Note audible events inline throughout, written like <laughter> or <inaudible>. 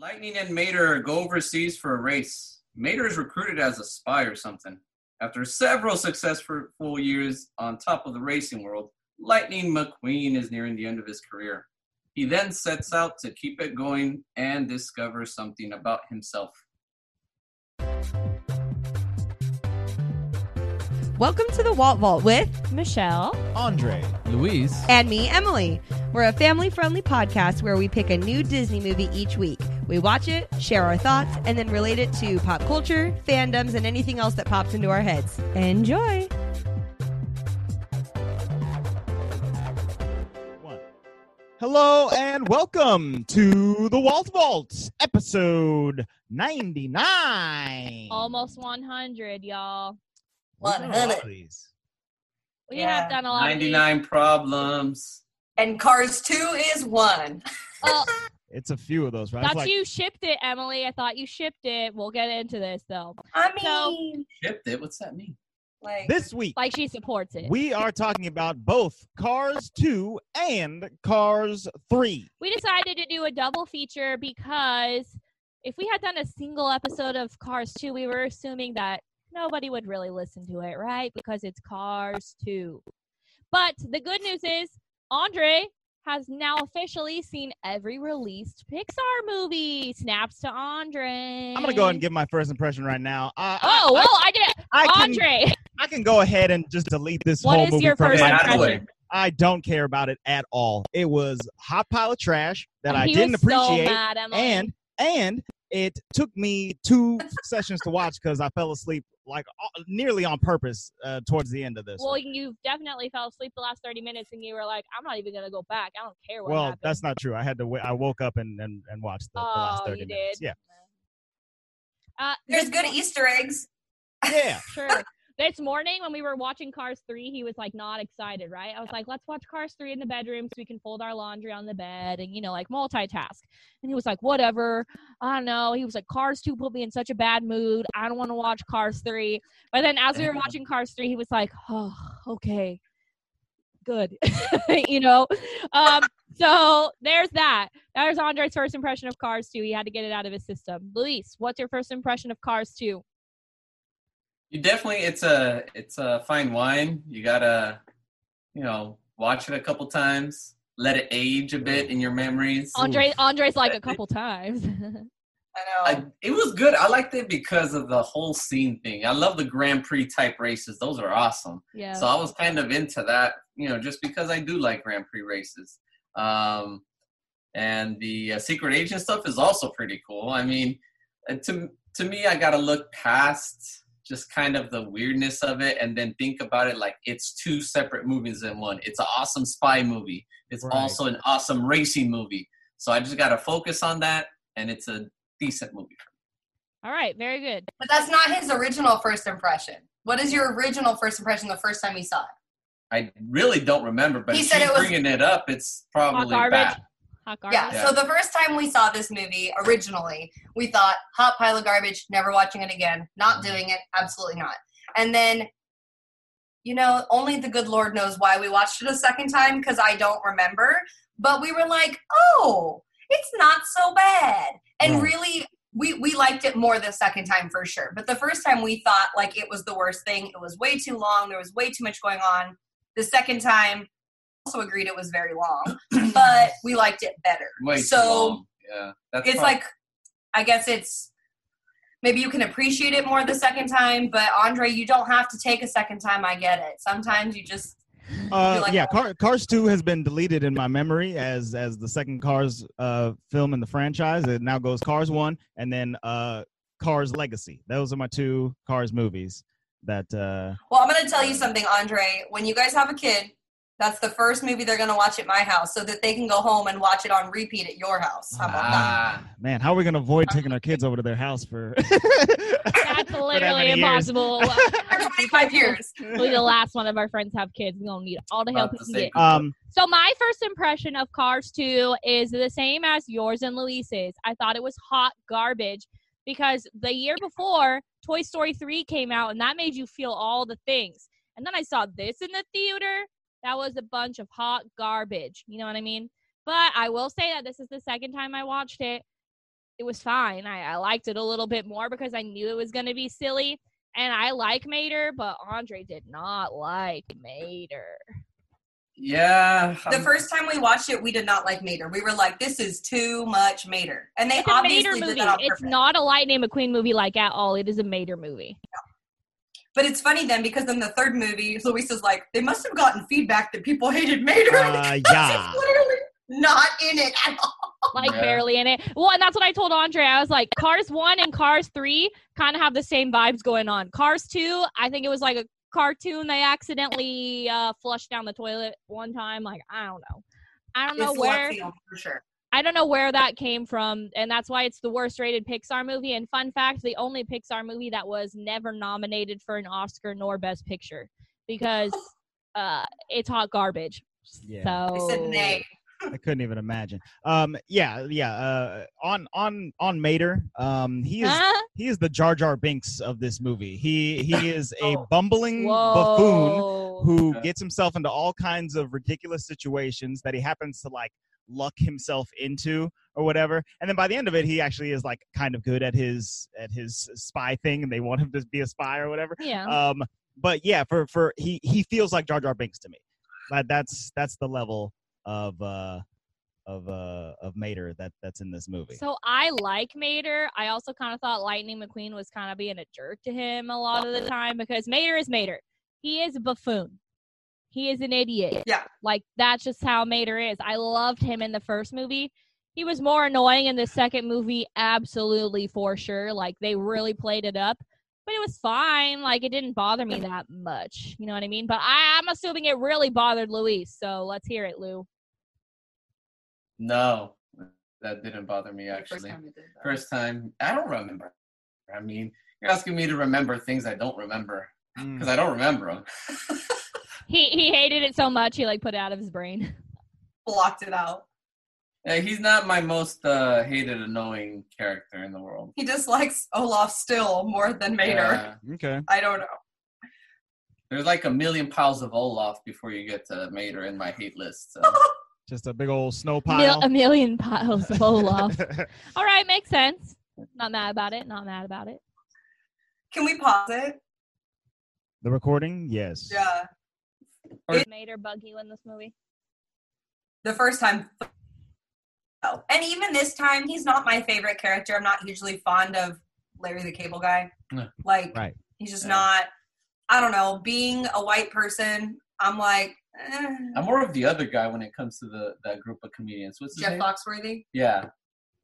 Lightning and Mater go overseas for a race. Mater is recruited as a spy or something. After several successful years on top of the racing world, Lightning McQueen is nearing the end of his career. He then sets out to keep it going and discover something about himself. Welcome to the Walt Vault with Michelle. Andre. Luis. and me, Emily. We're a family friendly podcast where we pick a new Disney movie each week. We watch it, share our thoughts, and then relate it to pop culture, fandoms, and anything else that pops into our heads. Enjoy! One. Hello and welcome to the Walt Vault, episode 99. Almost 100, y'all. We've a lot 100. of these. We Yeah. have done a lot of these. 99 problems. And Cars 2 is one. Oh, <laughs> It's a few of those, right? It's thought like, you shipped it, Emily. I thought you shipped it. We'll get into this though. I So- mean, Shipped it. What's that mean? like, this week, Like she supports it. we are talking about both Cars 2 and Cars 3. we decided to do a double feature because if we had done a single episode of Cars 2, we were assuming that nobody would really listen to it, right? Because it's Cars 2. But the good news is Andre has now officially seen every released Pixar movie. Snaps to Andre. I'm going to go ahead and give my first impression right now. Uh, Oh, I, well, I, did. I, I can, Andre, I can go ahead and just delete this what whole is movie your first my Get out of the memory. way. impression? I don't care about it at all. It was hot pile of trash that I He didn't was so appreciate. mad, and and it took me two sessions to watch because I fell asleep like uh, nearly on purpose uh, towards the end of this. well, one. you definitely fell asleep the last 30 minutes and you were like, I'm not even going to go back. I don't care what Well, happened. that's not true. I had to. W- I woke up and and, and watched the, the last 30 you minutes. did? Yeah, Uh, there's good Easter eggs. yeah. Sure. This morning when we were watching Cars 3, he was like not excited, right? I was like, let's watch Cars 3 in the bedroom so we can fold our laundry on the bed and, you know, like multitask. And he was like, whatever. I don't know. He was like, Cars 2 put me in such a bad mood. I don't want to watch Cars 3. But then as we were watching Cars 3, he was like, oh, okay. Good. <laughs> you know? Um, so there's that. There's Andre's first impression of Cars 2. He had to get it out of his system. Luis, what's your first impression of Cars 2? You definitely it's a it's a fine wine. You gotta, you know, watch it a couple times, let it age a bit in your memories. Andre Andre's like <laughs> a couple times. <laughs> I know. I, it was good. I liked it because of the whole scene thing. I love the Grand Prix type races; those are awesome. yeah. So I was kind of into that, you know, just because I do like Grand Prix races. Um, and the uh, secret agent stuff is also pretty cool. I mean, uh, to to me, I got to look past just kind of the weirdness of it, and then think about it like it's two separate movies in one. It's an awesome spy movie. It's Right. also an awesome racing movie. So I just got to focus on that, and it's a decent movie. All right, very good. but that's not his original first impression. What is your original first impression the first time you saw it? I really don't remember, but He said it was- bringing it up, it's probably garbage. bad. Hot garbage. Yeah, Yeah. so the first time we saw this movie originally, we thought, hot pile of garbage, never watching it again, not mm-hmm. doing it, absolutely not. And then, you know, only the good Lord knows why we watched it a second time because I don't remember. But we were like, oh, it's not so bad. And Right. really, we, we liked it more the second time for sure. But the first time we thought like it was the worst thing. It was way too long. There was way too much going on. The second time, also agreed it was very long, <clears throat> but we liked it better. Way too so long. Yeah, that's it's prob- like I guess it's maybe you can appreciate it more the second time, but Andre, you don't have to take a second time. I get it. Sometimes you just Uh, like- yeah, Car- Cars 2 has been deleted in my memory as as the second Cars uh, film in the franchise. It now goes Cars 1 and then uh, Cars Legacy. Those are my two Cars movies that uh, well, I'm gonna tell you something, Andre. When you guys have a kid, that's the first movie they're gonna watch at my house, so that they can go home and watch it on repeat at your house. How about that? ah, man, how are we going to avoid taking our kids over to their house for <laughs> That's literally many years. impossible. <laughs> For 25 years. We'll be the last one of our friends have kids. We're gonna need all the help About we can get. um So my first impression of Cars 2 is the same as yours and Luis's. I thought it was hot garbage because the year before Toy Story 3 came out and that made you feel all the things. And then I saw this in the theater. That was a bunch of hot garbage. You know what I mean? But I will say that this is the second time I watched it. it was fine. I, I liked it a little bit more because I knew it was going to be silly. And I like Mater, but Andre did not like Mater. Yeah. The I'm- first time we watched it, we did not like Mater. We were like, "This is too much Mater," and they It's a obviously Mater did movie. that on It's not a Lightning McQueen movie like at all. It is a Mater movie. But it's funny then because in the third movie, Luis is like, "They must have gotten feedback that people hated Mater." Uh, yeah. It's literally not in it at all. like Yeah. barely in it. Well, and that's what I told Andre. I was like, Cars 1 and Cars 3 kind of have the same vibes going on. Cars 2, I think it was like a cartoon they accidentally uh, flushed down the toilet one time. Like, I don't know. I don't know It's where left for sure. I don't know where that came from, and that's why it's the worst rated Pixar movie. And fun fact, the only Pixar movie that was never nominated for an Oscar nor Best Picture because <laughs> uh, it's hot garbage. Yeah. So I said nay. I couldn't even imagine. Um, yeah, yeah. Uh, on on on Mater, um, he is Huh? he is the Jar Jar Binks of this movie. He he <laughs> is a Oh. bumbling buffoon who gets himself into all kinds of ridiculous situations that he happens to like luck himself into or whatever. And then by the end of it, he actually is like kind of good at his at his spy thing, and they want him to be a spy or whatever. Yeah. Um, but yeah, for for he he feels like Jar Jar Binks to me. But that's that's the level of uh of uh of Mater that that's in this movie. So I like Mater. I also kind of thought Lightning McQueen was kind of being a jerk to him a lot of the time because Mater is Mater. He is a buffoon. He is an idiot. Yeah. Like that's just how Mater is. I loved him in the first movie. He was more annoying in the second movie, absolutely for sure. Like they really played it up. But it was fine. Like it didn't bother me that much. You know what I mean? But I, I'm assuming it really bothered Luis. So let's hear it, Lou. No, that didn't bother me First actually. time we did that. First time, I don't remember. I mean, you're asking me to remember things I don't remember Mm. because I don't remember them. <laughs> He he hated it so much he like put it out of his brain. <laughs> blocked it out. Yeah, he's not my most uh, hated, annoying character in the world. He dislikes Olaf still more than Mater. Yeah. <laughs> Okay. I don't know. There's like a million piles of Olaf before you get to Mater in my hate list. So. <laughs> Just a big old snow Mil- pile. a million piles of Olaf. All right, makes sense. Not mad about it. Not mad about it. Can we pause it? the recording, yes. Yeah. Or- Mater bug you in this movie. The first time. Oh. And even this time, he's not my favorite character. I'm not usually fond of Larry the Cable Guy. No. Like, Right. he's just Yeah. not. I don't know. Being a white person, I'm like eh. I'm more of the other guy when it comes to the that group of comedians. What's Jeff name? Foxworthy. Yeah.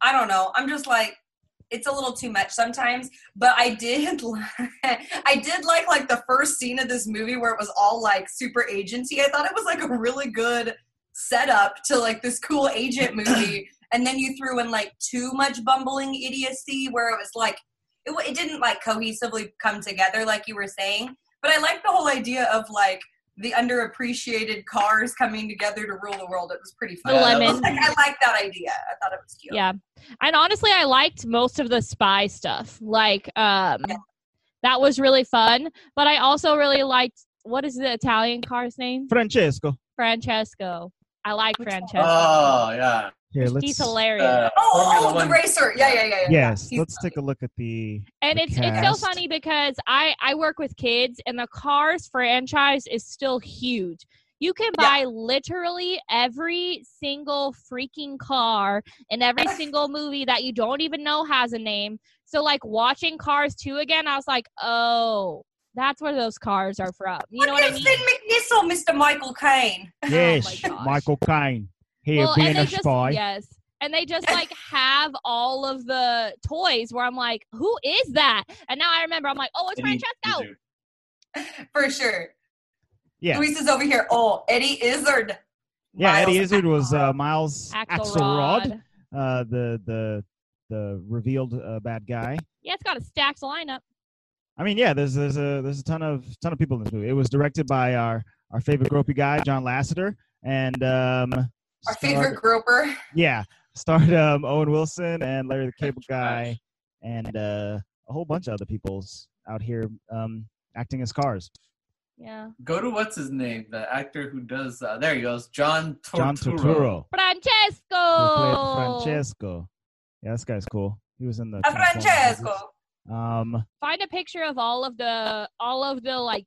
I don't know. I'm just like it's a little too much sometimes. But I did, <laughs> I did like like the first scene of this movie where it was all like super agency. I thought it was like a really good setup to like this cool agent <coughs> movie. and then you threw in like too much bumbling idiocy where it was like it, it didn't like cohesively come together like you were saying. But I like the whole idea of like the underappreciated cars coming together to rule the world. It was pretty fun. The Yeah, that lemon. Like, I like that idea. I thought it was cute. Yeah. And honestly, I liked most of the spy stuff. Like, um, Yeah. that was really fun. But I also really liked what is the Italian car's name? Francesco. Francesco. I like Which? Francesco. Oh yeah. Here, let's He's hilarious. Uh, Oh, oh, the racer. Yeah, yeah, yeah. yeah. Yes, He's let's take a look at the and the it's it's so funny because I I work with kids and the Cars franchise is still huge. You can Yeah. buy literally every single freaking car in every single movie that you don't even know has a name. So like watching Cars 2 again, I was like, "Oh, that's where those cars are from." You know Look what I mean? Finn McMissile, Mr. Michael Caine. Yes, Oh. Michael Caine. Here well, being and a they just spy. yes. And they just like have all of the toys where I'm like, "Who is that?" And now I remember I'm like, "Oh, it's Eddie Francesco." Izzard. <laughs> For sure. Yeah. Luis is over here. Oh, Eddie Izzard. Yeah, Eddie Miles Izzard was uh, Miles Axelrod. Axelrod, uh, the the the revealed uh, bad guy. Yeah, it's got a stacked lineup. I mean, yeah, there's there's a there's a ton of ton of people in this movie. It was directed by our our favorite gropey guy, John Lasseter, and um, Our starred- favorite groper. yeah, starred um, Owen Wilson and Larry the Cable <laughs> Guy, and uh, a whole bunch of other people's out here um, acting as cars. Yeah. Go to what's his name? The actor who does. Uh, there he goes. John Turturro. John Turturro, Francesco. played Francesco. Yeah, this guy's cool. He was in the A Transformers Francesco. Movies. Um, Find a picture of all of the all of the like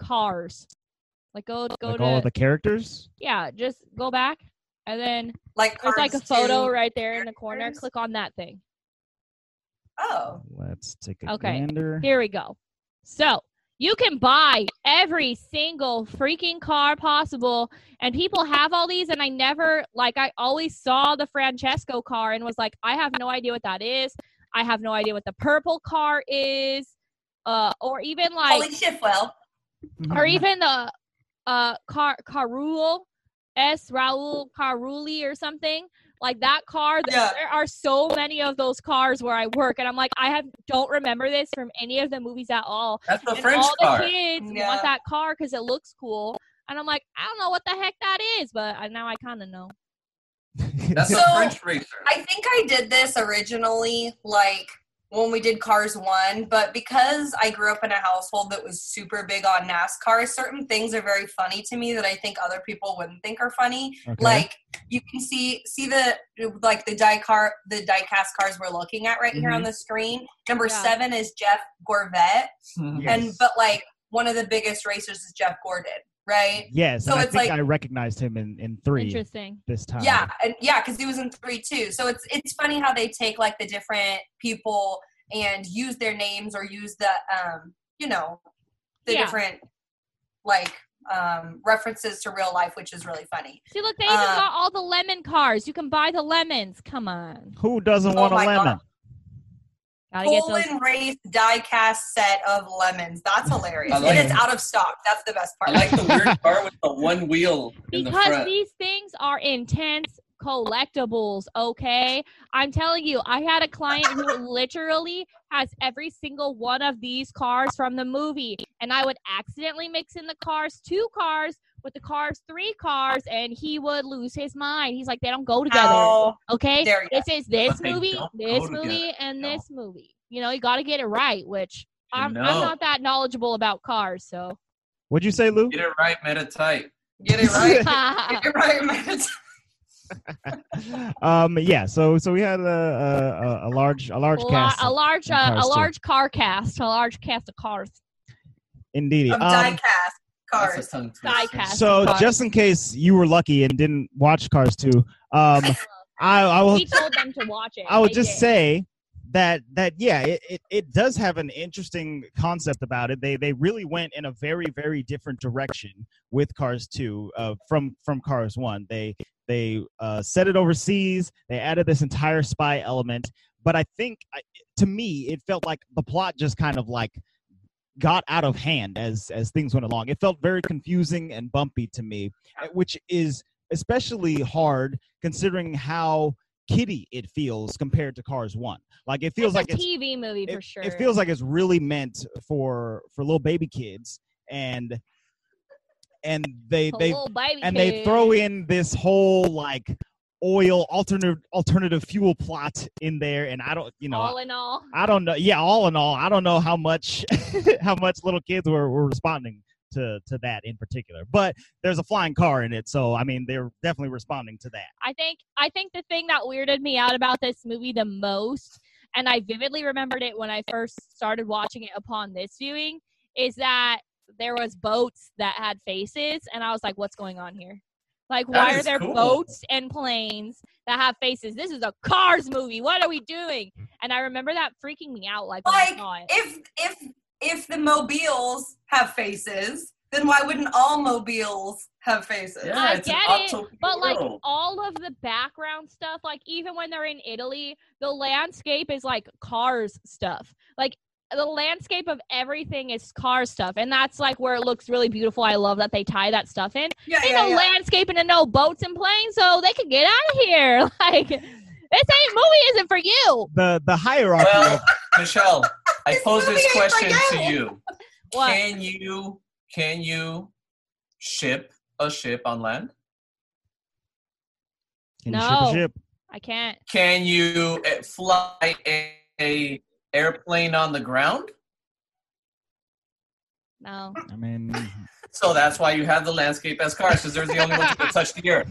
cars. Like go go like to all of the characters. yeah, just go back and then Like there's like a photo right there in the corner. Click on that thing. Oh. Let's take a Okay, gander. Here we go. So you can buy every single freaking car possible, and people have all these. And I never, like, I always saw the Francesco car and was like, I have no idea what that is. I have no idea what the purple car is, uh, or even like, Holly Shiftwell. or even the uh car Carul S Raul Caruli or something like that car. Yeah. There are so many of those cars where I work, and I'm like, I have don't remember this from any of the movies at all. That's the and French all car. the kids Yeah. want that car because it looks cool, and I'm like, I don't know what the heck that is, but now I kind of know. That's So- a French racer. I think I did this originally, like when we did Cars 1, but because I grew up in a household that was super big on NASCAR, certain things are very funny to me that I think other people wouldn't think are funny. Okay. Like you can see see the like the die car the die cast cars we're looking at right here on mm-hmm. the screen. Number Yeah. 7 is Jeff Gorvette mm-hmm. and Yes. but like one of the biggest racers is Jeff Gordon, right? yes, so and I think like- I recognized him in in three Interesting. this time. Yeah, and yeah, because he was in three too. So it's it's funny how they take like the different people and use their names or use the um you know the Yeah. different like um references to real life, which is really funny. See, look, they even Uh, got all the lemon cars. You can buy the lemons. Come on, Who doesn't Oh want a lemon? God. Gotta get those. Poland race die cast set of lemons. That's hilarious. Like and it's it. out of stock. That's the best part. I part. like the weird car with the one wheel in the because front. these things are intense collectibles okay i'm telling you i had a client who <laughs> literally has every single one of these cars from the movie and i would accidentally mix in the cars two cars with the cars three cars and he would lose his mind he's like they don't go together How okay this is this But movie this movie together, and no. this movie you know you got to get it right which I'm, I'm not that knowledgeable about cars so What'd you say, Lou? Get it right, meta tight. Get it <laughs> right. Get it right, man. <laughs> um, yeah. So so we had a a, a- a large a large a, la- cast. a large in uh, a 2. large car cast a large cast of cars Indeed. Of Um, die cast That's cars. a tongue twister. so Cars. just in case you were lucky and didn't watch Cars 2, um, <laughs> I I will we told them to watch it I would just did. say that that yeah, it, it, it does have an interesting concept about it. They they really went in a very very different direction with Cars 2 uh, from from Cars 1. They they uh, set it overseas. They added this entire spy element, but I think I, to me it felt like the plot just kind of like got out of hand as as things went along. It felt very confusing and bumpy to me, uh, which is especially hard considering how kiddie it feels compared to Cars One. Like it feels it's like a it's TV movie it, for sure. it feels like it's really meant for for little baby kids and and they they and they throw in this whole like oil alternative alternative fuel plot in there and I don't you know all in all. I don't know. Yeah, all in all, I don't know how much <laughs> how much little kids were, were responding to to that in particular. But there's a flying car in it, so I mean they're definitely responding to that. I think I think the thing that weirded me out about this movie the most, and I vividly remembered it when I first started watching it upon this viewing, is that there was boats that had faces, and I was like, "What's going on here? Like, That why are there cool. boats and planes that have faces? This is a Cars movie. What are we doing?" And I remember that freaking me out. Like, Like if if if the mobiles have faces, then why wouldn't all mobiles have faces? Yeah, I get it, utopia but like all of the background stuff, like even when they're in Italy, the landscape is like cars stuff. Like the landscape of everything is car stuff, and that's like where it looks really beautiful. I love that they tie that stuff in. yeah, Ain't yeah, no yeah. landscaping and no boats and planes, so they can get out of here. <laughs> Like this ain't movie isn't for you. The the hierarchy. Well, <laughs> Michelle, I pose this question to you. you. <laughs> What? Can you can you ship a ship on land? can you ship No. a ship? I can't. Can you uh, fly a, a airplane on the ground? No. I mean, <laughs> So that's why you have the landscape as cars, because they're the only ones that touch the earth.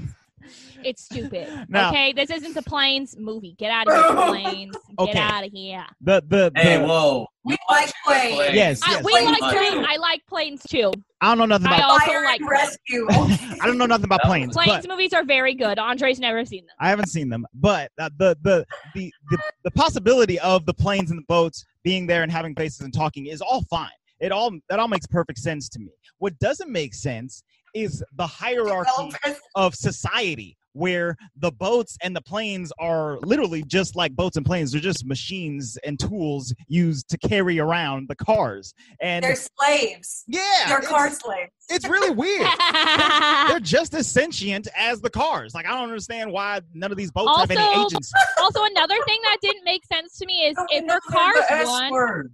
It's stupid. <laughs> Now- okay, this isn't the planes movie. Get out of here, <laughs> planes. Get Okay. out of here. The the, the Hey, whoa. We like planes. Yes, I, we Planes like planes. I like planes too. I don't know nothing about. I about also Fire like planes. rescue. <laughs> I don't know nothing about planes, Planes but movies are very good. Andre's never seen them. I haven't seen them. But uh, the, the the the the possibility of the planes and the boats being there and having faces and talking is all fine. It all that all makes perfect sense to me. What doesn't make sense is the hierarchy of society where the boats and the planes are literally just like boats and planes they're just machines and tools used to carry around the cars and They're slaves. yeah They're car slaves. it's really weird <laughs> they're just as sentient as the cars like i don't understand why none of these boats have any Also- agency <laughs> also, another thing that didn't make sense to me is How do we if know her cars the S won. word?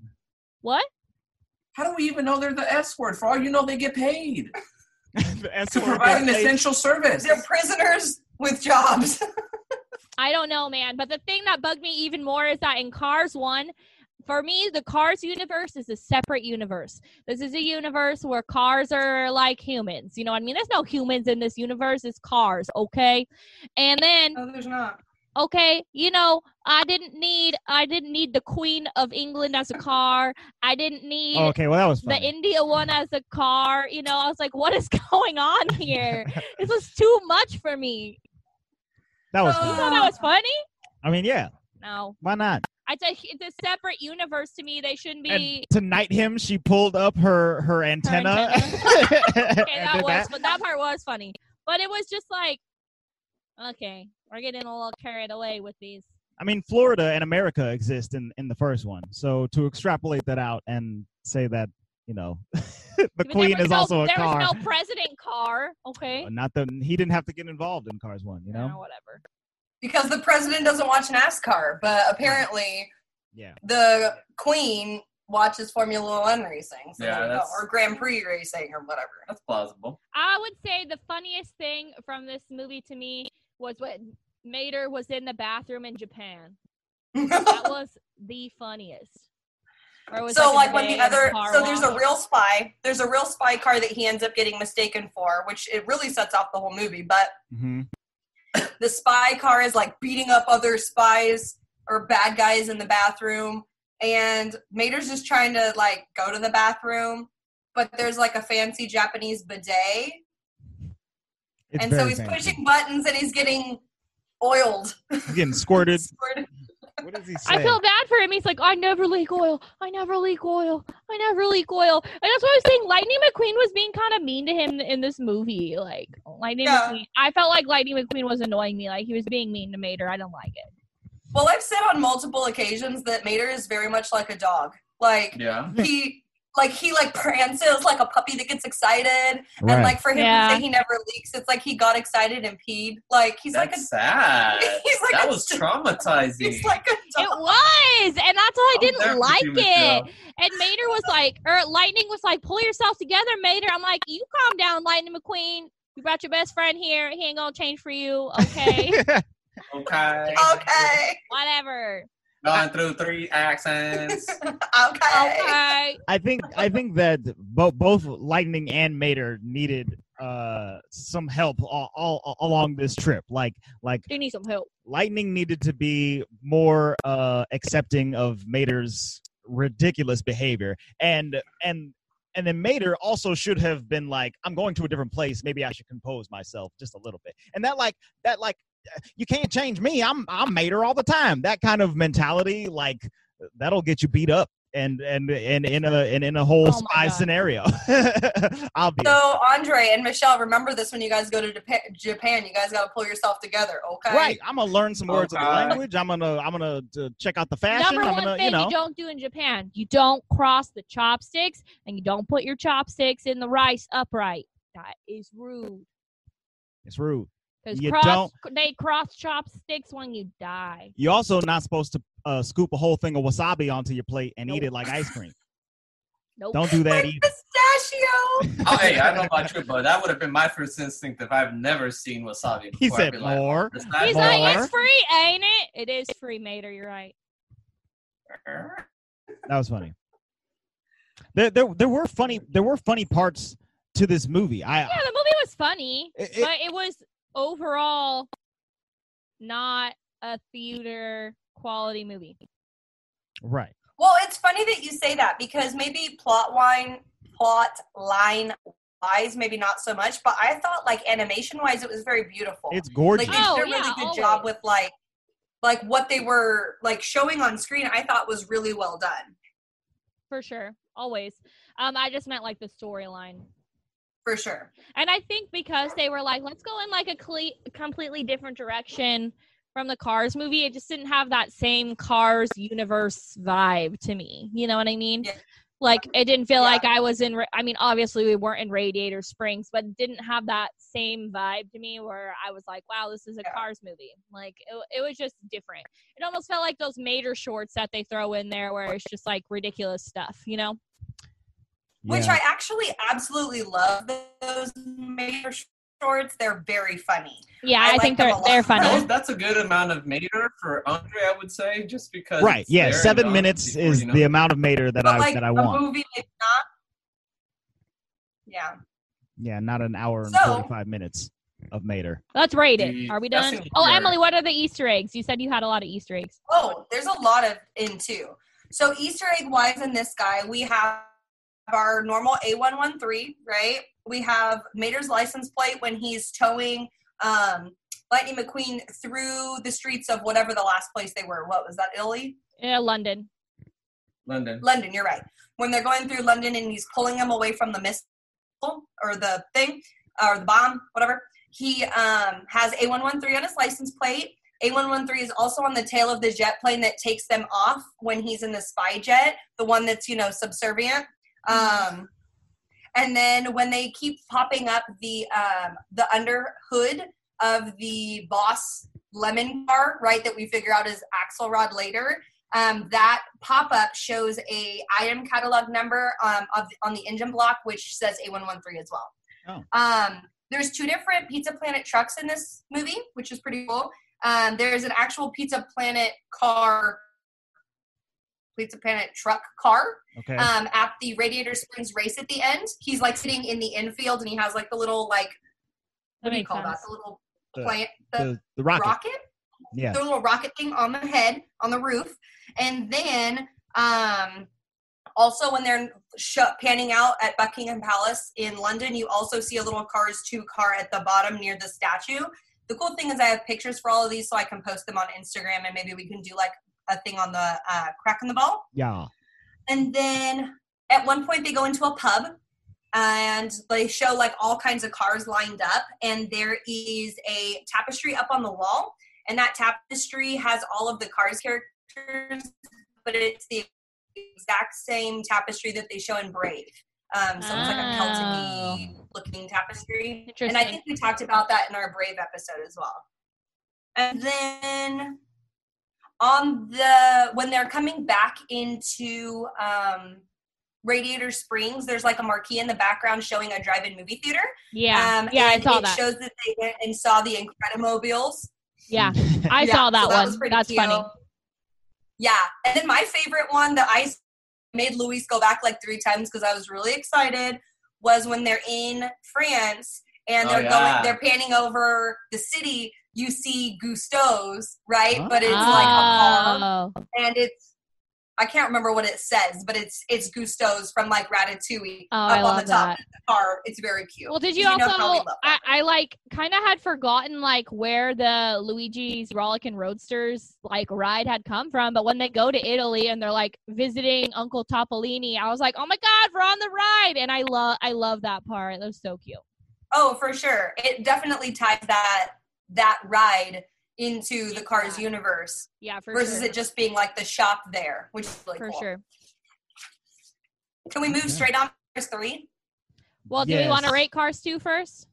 What? How do we even know they're the S word? For all you know, they get paid <laughs> The to provide an essential service. They're prisoners with jobs. <laughs> I don't know, man. But the thing that bugged me even more is that in Cars 1, for me, the Cars universe is a separate universe. This is a universe where cars are like humans. You know what I mean? There's no humans in this universe, it's cars, okay? And then, no, there's not. Okay, you know, I didn't need I didn't need the Queen of England as a car. I didn't need Oh, okay well that was the India one as a car. You know, I was like, what is <laughs> going on here? <laughs> this was too much for me. that was You thought that was funny? i mean yeah No. why not It's a it's a separate universe to me. They shouldn't and be. to knight him she pulled up her her antenna, <laughs> Okay, that was but that part was funny, but it was just like, okay, we're getting a little carried away with these. I mean, Florida and America exist in in the first one. So to extrapolate that out and say that you know <laughs> the But queen is no, also a there car, was no president car. Okay, uh, not the he didn't have to get involved in Cars One. You know, No, whatever. Because the president doesn't watch NASCAR, but apparently yeah. the queen watches Formula One racing. So Yeah, you go. Or Grand Prix racing or whatever. That's plausible. I would say the funniest thing from this movie to me was when Mater was in the bathroom in Japan. <laughs> That was the funniest. Or was so in like when the other so there's a real spy there's a real spy car that he ends up getting mistaken for which it really sets off the whole movie but hmm <laughs> the spy car is like beating up other spies or bad guys in the bathroom and mater's just trying to like go to the bathroom but there's like a fancy japanese bidet It's and so he's fancy. pushing buttons and he's getting oiled He's getting squirted. <laughs> Squirted. what does he say? I feel bad for him. He's like, I never leak oil. I never leak oil. I never leak oil. And that's what I was saying. Lightning McQueen was being kind of mean to him in this movie. Like Lightning Yeah. McQueen. I felt like Lightning McQueen was annoying me. Like he was being mean to Mater. I don't like it. well i've said on multiple occasions that mater is very much like a dog like Yeah. he like he like prances like a puppy that gets excited Right. and like for him Yeah. to say he never leaks it's like he got excited and peed like he's like a sad. <laughs> he's like that a- was <laughs> traumatizing. he's like a It was, and that's why I didn't like it. And Mater was like, or Lightning was like, pull yourself together, Mater. I'm like, you calm down, Lightning McQueen. You brought your best friend here. He ain't gonna change for you, okay? <laughs> Okay. okay Whatever. Going through three accents. <laughs> okay Okay. I think I think that both both Lightning and Mater needed uh some help all, all along this trip. Like like You need some help. Lightning needed to be more uh accepting of Mater's ridiculous behavior and and and then Mater also should have been like I'm going to a different place maybe I should compose myself just a little bit and that like that like you can't change me. I'm I'm Mater all the time. That kind of mentality like that'll get you beat up and and and in a and in a whole Oh my spy God. scenario. <laughs> Obvious so andre and michelle remember this when you guys go to Japan, Japan you guys got to pull yourself together okay? Right. I'm gonna learn some words of the language. I'm gonna i'm gonna check out the fashion. Number i'm one gonna thing you know. don't do in Japan: you don't cross the chopsticks, and you don't put your chopsticks in the rice upright. That is rude. it's rude Because You cross, don't- they cross chopsticks when you die. You're also not supposed to uh, scoop a whole thing of wasabi onto your plate and eat it like ice cream. Nope. <laughs> Don't do that like either. pistachio oh, hey, I don't know about you, but that would have been my first instinct if I've never seen wasabi before. He said be like, more. He's More. like, it's free, ain't it? It is free, Mater. You're right. That was funny. There, there, there were funny, there were funny parts to this movie. I, Yeah, the movie was funny, it- it- but it was overall not a theater quality movie. Right. Well, it's funny that you say that because maybe plot line, plot line wise, maybe not so much. But I thought like animation wise, it was very beautiful. It's gorgeous. like they Oh, did a really yeah, good job with like like what they were like showing on screen. I thought was really well done For sure. Always. Um, I just meant like the storyline. For sure. And I think because they were like, let's go in like a cle- completely different direction from the Cars movie, it just didn't have that same Cars universe vibe to me. You know what I mean? Yeah. Like it didn't feel Yeah. like I was in. Ra- I mean, obviously we weren't in Radiator Springs, but it didn't have that same vibe to me where I was like, "Wow, this is a Yeah. Cars movie." Like it, it was just different. It almost felt like those Mater shorts that they throw in there, where it's just like ridiculous stuff. You know? Which Yeah. I actually absolutely love those Mater shorts. They're very funny. Yeah, I I, like think they're they're Those- funny. that's a good amount of Mater for Andre, I would say, just because. right. Yeah. Seven minutes before is you know the amount of Mater that but I like that I a want. movie is not. Yeah. Yeah, not an hour and So- forty-five minutes of Mater. Let's rate it. Are we done? Oh, here. Emily, what are the Easter eggs? You said you had a lot of Easter eggs. Oh, there's a lot of in too. So Easter egg wise in this guy, we have our normal A113, right? We have Mater's license plate when he's towing um, Lightning McQueen through the streets of whatever the last place they were. What was that, Italy? Yeah, London. London. London, you're right. When they're going through London and he's pulling them away from the missile or the thing or the bomb, whatever, he um, has A113 on his license plate. A113 is also on the tail of the jet plane that takes them off when he's in the spy jet, the one that's, you know, subservient. Um, and then when they keep popping up the um, the under hood of the boss lemon car, right, that we figure out is Axelrod later, um, that pop up shows a item catalog number um, of, on the engine block, which says A113 as well. Oh. Um, there's two different Pizza Planet trucks in this movie, which is pretty cool. Um, there's an actual Pizza Planet car, Pizza Planet truck car Okay. um, at the Radiator Springs race at the end. He's like sitting in the infield and he has like the little like what do you call sense. that? The little The- plant, the, the, the rocket. rocket Yeah. the little rocket thing on the head on the roof and then um also when they're sh- panning out at buckingham palace in london you also see a little cars 2 car at the bottom near the statue the cool thing is i have pictures for all of these so i can post them on instagram and maybe we can do like a thing on the uh, crack in the ball. Yeah. and then at one point they go into a pub and they show like all kinds of cars lined up and there is a tapestry up on the wall and that tapestry has all of the cars characters but it's the exact same tapestry that they show in brave. Um, so it's like a celtic looking tapestry. And i think we talked about that in our brave episode as well. And then on the when they're coming back into um, Radiator Springs, there's like a marquee in the background showing a drive-in movie theater. yeah, um, yeah, I saw it that. shows that they went and saw the Incredimobiles. yeah, <laughs> I Yeah, saw that so one. pretty That's cute. funny. Yeah, and then my favorite one that I made Luis go back like three times because I was really excited was when they're in France and Oh, they're yeah. going, they're panning over the city. You see Gusteau's, right? Oh. But it's like a car Oh, and it's I can't remember what it says, but it's it's Gusteau's from like Ratatouille Oh, up on the top that. of the car. It's very cute. well, did you, also? I. I like kind of had forgotten like where the Luigi's Rollickin' Roadsters like ride had come from, but when they go to Italy and they're like visiting Uncle Topolino, I was like, oh my god, we're on the ride, and I love I love that part. That was so cute. oh, for sure. It definitely ties that that ride into the Cars Yeah. universe Yeah, for versus sure. it just being like the shop there, which is really for cool. sure. Can we move Okay. straight on to Cars three? Well, do we want to rate Cars two first?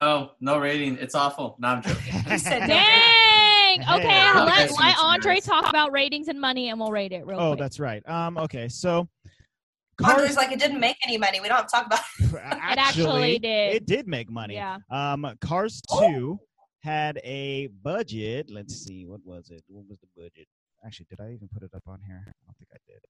Oh, no rating. It's awful. No, I'm joking. <laughs> Said. Dang. Hey, Okay, I let, guess let it's Andre talk about ratings and money, and we'll rate it real oh, quick. that's right. Um. Okay. So. Andre's like it didn't make any money. We don't have to talk about <laughs> it. It actually did. It did make money. Yeah. Um, Cars Two had a budget. Let's see, what was it? What was the budget? Actually, did I even put it up on here? I don't think I did.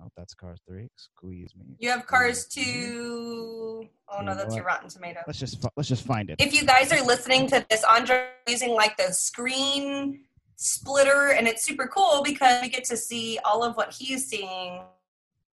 Oh, that's Cars Three. Squeeze me. You have Cars 2. Oh no, You know that's your? Rotten Tomato. Let's just fi- let's just find it. If you guys are listening to this, Andre using like the screen splitter, and it's super cool because we get to see all of what he's seeing.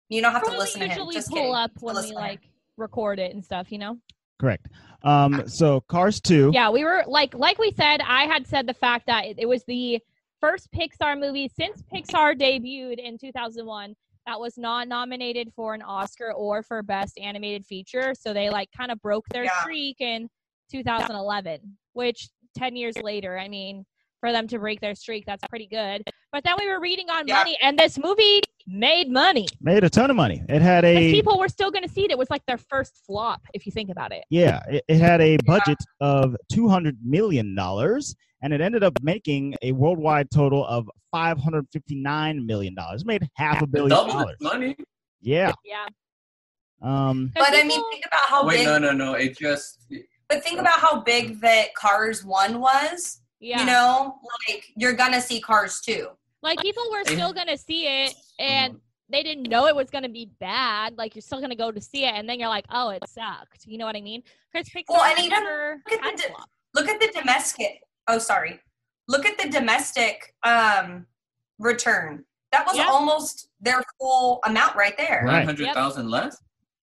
You don't have to Probably listen to him. usually Just pull kidding. up when we like record it and stuff, you know. Correct. Um, so Cars Two. Yeah, we were like like we said. I had said the fact that it, it was the first Pixar movie since Pixar debuted in 2001 that was not nominated for an Oscar or for Best Animated Feature. So they like kind of broke their Yeah. streak in 2011, which 10 years later, I mean, for them to break their streak, that's pretty good. But then we were reading on Yeah. money, and this movie made money. Made a ton of money. It had Because a people were still going to see it. It was like their first flop, if you think about it. yeah. It, it had a budget of two hundred million dollars, and it ended up making a worldwide total of five hundred fifty nine million dollars. Made half a billion Double dollars. its money. Yeah. Yeah. Um. 'Cause But I mean, think about how Wait, big. no, no, no. It just But think about how big that Cars One was. yeah. You know, like you're gonna see Cars Two. Like people were still gonna see it and they didn't know it was gonna be bad like you're still gonna go to see it and then you're like oh it sucked you know what i mean because pixar Well, and even look at the di- Look at the domestic. Oh, sorry. Look at the domestic um return. That was Yeah. almost their full amount right there. Right. nine hundred thousand less.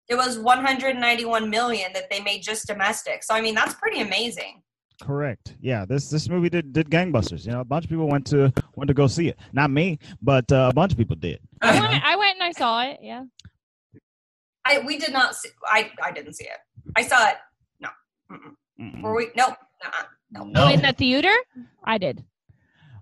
It was 191 million that they made just domestic. So I mean, that's pretty amazing. Correct. Yeah. This this movie did did gangbusters. You know, a bunch of people went to went to go see it. Not me, but uh, a bunch of people did. I, went, I went and i saw it yeah I we did not see. I I didn't see it. I saw it. No. Mm-mm. Mm-mm. Were we? Nope. Nuh-uh. Nope. No. in the theater i did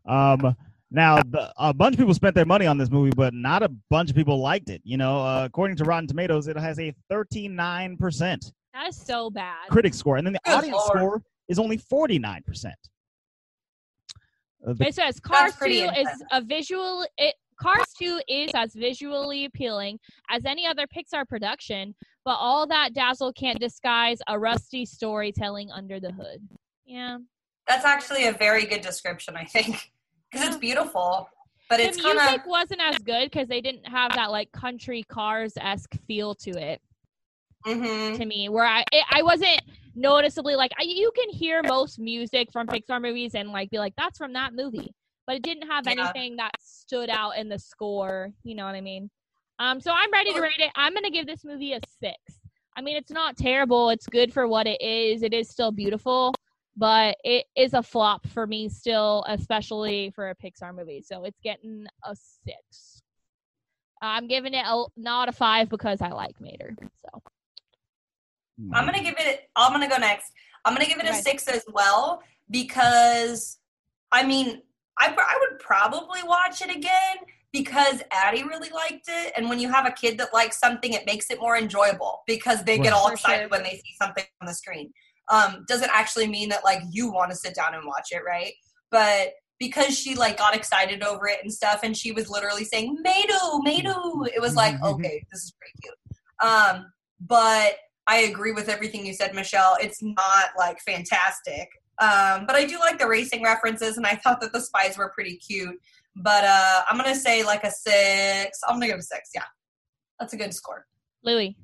Um, now the, a bunch of people spent their money on this movie, but not a bunch of people liked it. You know, uh, according to Rotten Tomatoes, it has a 39% that is so bad critic score, and then the Good audience Lord. score is only 49%. Uh, the- it says cars 2 pretty is a visual it cars 2 is as visually appealing as any other pixar production but all that dazzle can't disguise a rusty storytelling under the hood yeah That's actually a very good description. I think because it's beautiful, but it's the kind music of wasn't as good because they didn't have that like country cars esque feel to it hmm to me. Where I it, I wasn't noticeably like I, you can hear most music from Pixar movies and like be like that's from that movie, but it didn't have Yeah. anything that stood out in the score. You know what I mean? Um, so I'm ready to rate it. I'm gonna give this movie a six. I mean, it's not terrible. It's good for what it is. It is still beautiful, but it is a flop for me still, especially for a Pixar movie. So it's getting a six. I'm giving it a not a five because I like Mater. So I'm gonna give it. I'm gonna go next. I'm gonna give it a six as well because, I mean, I I would probably watch it again because Addie really liked it, and when you have a kid that likes something, it makes it more enjoyable because they get all excited when they see something on the screen. Um, doesn't actually mean that like you want to sit down and watch it, right? But because she like got excited over it and stuff, and she was literally saying "Madu, Madu," it was like, okay, this is pretty cute. Um, but I agree with everything you said, Michelle. It's not like fantastic. Um, but I do like the racing references, and I thought that the spies were pretty cute. But uh, I'm gonna say like a six. I'm gonna give a six. Yeah, that's a good score. Luis.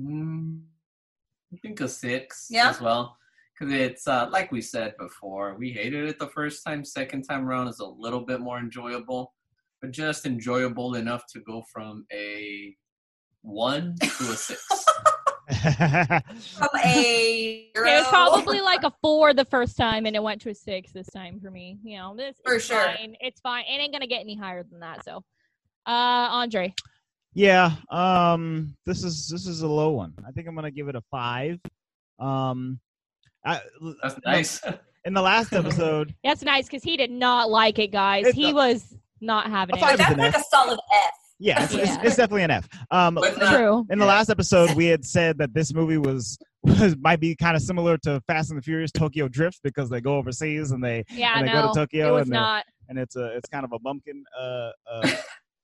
Mm, I think a six Yeah? as well. Because it's uh, like we said before, we hated it the first time. Second time around is a little bit more enjoyable, but just enjoyable enough to go from a one to a six. From a It was probably like a four the first time, and it went to a six this time for me. You know, this For it's sure. fine. It's fine. It ain't gonna get any higher than that. So, uh, Andre, Yeah, um, this is this is a low one. I think I'm gonna give it a five. Um, I, That's nice. <laughs> in the last episode, that's nice because he did not like it, guys. It's he a- was not having it. That's like F. a solid F. yeah, it's, it's, Yeah. it's definitely an F. Um, But not- True. in the last episode, we had said that this movie was, <laughs> was might be kind of similar to Fast and the Furious Tokyo Drift because they go overseas and they Yeah, and they no, go to Tokyo and not. and it's a it's kind of a bumpkin uh, uh,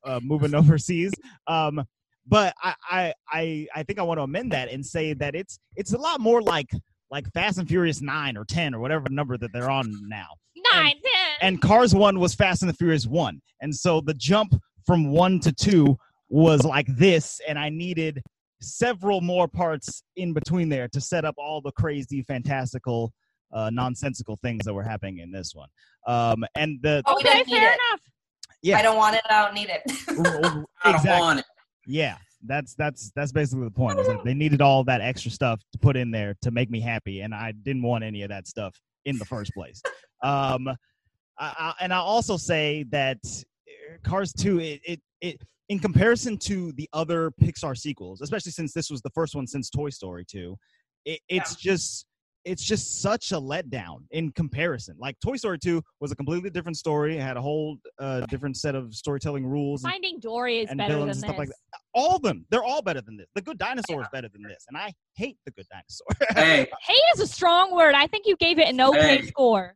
uh moving <laughs> overseas um but I, I i i think i want to amend that and say that it's it's a lot more like like fast and furious 9 or 10 or whatever number that they're on now Nine, ten. and cars 1 was fast and the furious 1 and so the jump from one to two was like this, and I needed several more parts in between there to set up all the crazy, fantastical, uh, nonsensical things that were happening in this one. Um, and the Oh, Okay, fair it. enough. Yeah. I don't want it. I don't need it. <laughs> <laughs> I don't exactly. want it. Yeah, that's that's that's basically the point. Is that <laughs> they needed all that extra stuff to put in there to make me happy, and I didn't want any of that stuff in the first place. Um, I, I, and I also say that Cars Two, it, it it in comparison to the other Pixar sequels, especially since this was the first one since Toy Story Two, it, it's just it's just such a letdown in comparison. Like Toy Story 2 was a completely different story. It had a whole uh, different set of storytelling rules and Finding Dory is and better than and stuff this. like that. All of them, they're all better than this. The Good Dinosaur is better than this, and I hate the Good Dinosaur. Hey, Hate is a strong word. I think you gave it an okay Hey. score.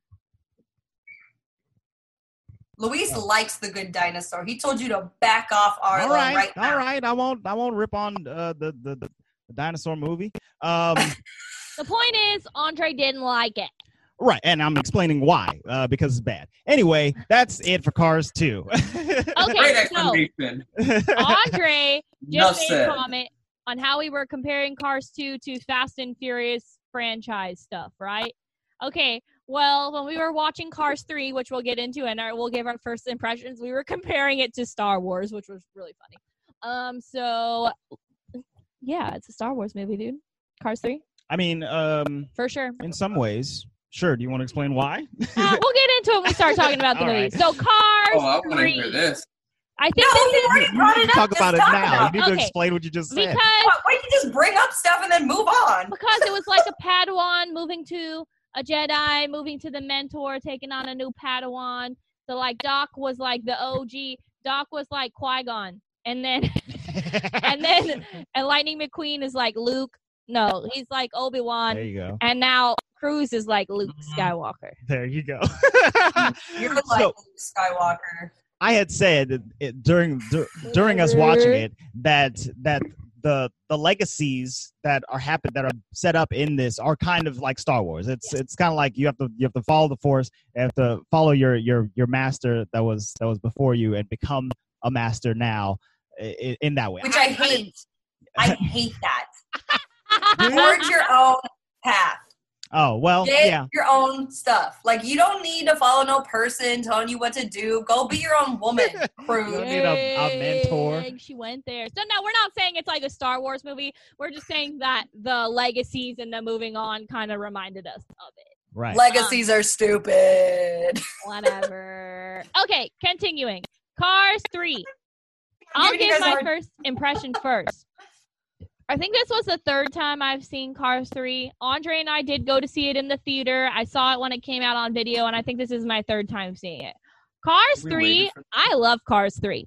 Luis likes the good dinosaur. He told you to back off Arlo all right, right now. all right. I won't, I won't rip on uh, the, the the the dinosaur movie. Um, <laughs> The point is, Andre didn't like it. right, and I'm explaining why uh, because it's bad. Anyway, that's it for Cars 2. <laughs> great Okay, so. Andre <laughs> Enough just made a comment on how we were comparing Cars 2 to Fast and Furious franchise stuff, right? Okay, well, when we were watching Cars 3, which we'll get into and our, we'll give our first impressions, we were <laughs> comparing it to Star Wars, which was really funny. Um, so yeah, it's a Star Wars movie, dude. Cars 3, I mean, um, for sure. in some ways, sure. Do you want to explain why? Uh, we'll get into it when we start talking about the <laughs> movie. right. So Cars Oh, I want to 3. hear this. I think No, this you is already brought it up. Talk about it talk now. about you need to explain what you just said. because Why why don't you just bring up stuff and then move on? because it was like a Padawan moving to a Jedi, moving to the mentor, taking on a new Padawan. So like Doc was like the OG. Doc was like Qui Gon, and then <laughs> and then <laughs> and Lightning McQueen is like Luke. No, he's like Obi Wan. there you go. and now Cruz is like Luke Mhm. Skywalker. There you go. <laughs> You're like So- Luke Skywalker. I had said it, during dur- during us watching it that that the the legacies that are happen that are set up in this are kind of like Star Wars. It's it's kind of like you have to you have to follow the Force, you have to follow your your your master that was that was before you and become a master now in, in that way. Which I I- hate. <laughs> I hate that. Do? <laughs> Forge your own path. Oh well, Get yeah. your own stuff. Like you don't need to follow no person telling you what to do. Go be your own woman, <laughs> Cruz. don't need a- a mentor. She went there. So no, we're not saying it's like a Star Wars movie. We're just saying that the legacies and the moving on kind of reminded us of it. Right. Legacies are stupid. <laughs> Whatever. okay, continuing. Cars 3. I'll give my hard- first impression first. I think this was the third time I've seen Cars 3. Andre and I did go to see it in the theater. I saw it when it came out on video, and I think this is my third time seeing it. Cars We 3, waited for- I love Cars 3.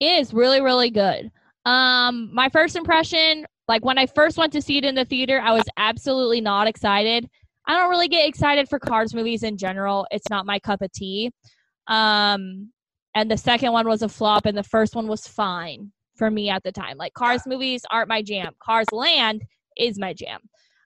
It is really, really good. Um, my first impression, like when I first went to see it in the theater, I was absolutely not excited. I don't really get excited for Cars movies in general. It's not my cup of tea. Um, and the second one was a flop, and the first one was fine for me at the time. Like Cars movies aren't my jam. Cars Land is my jam.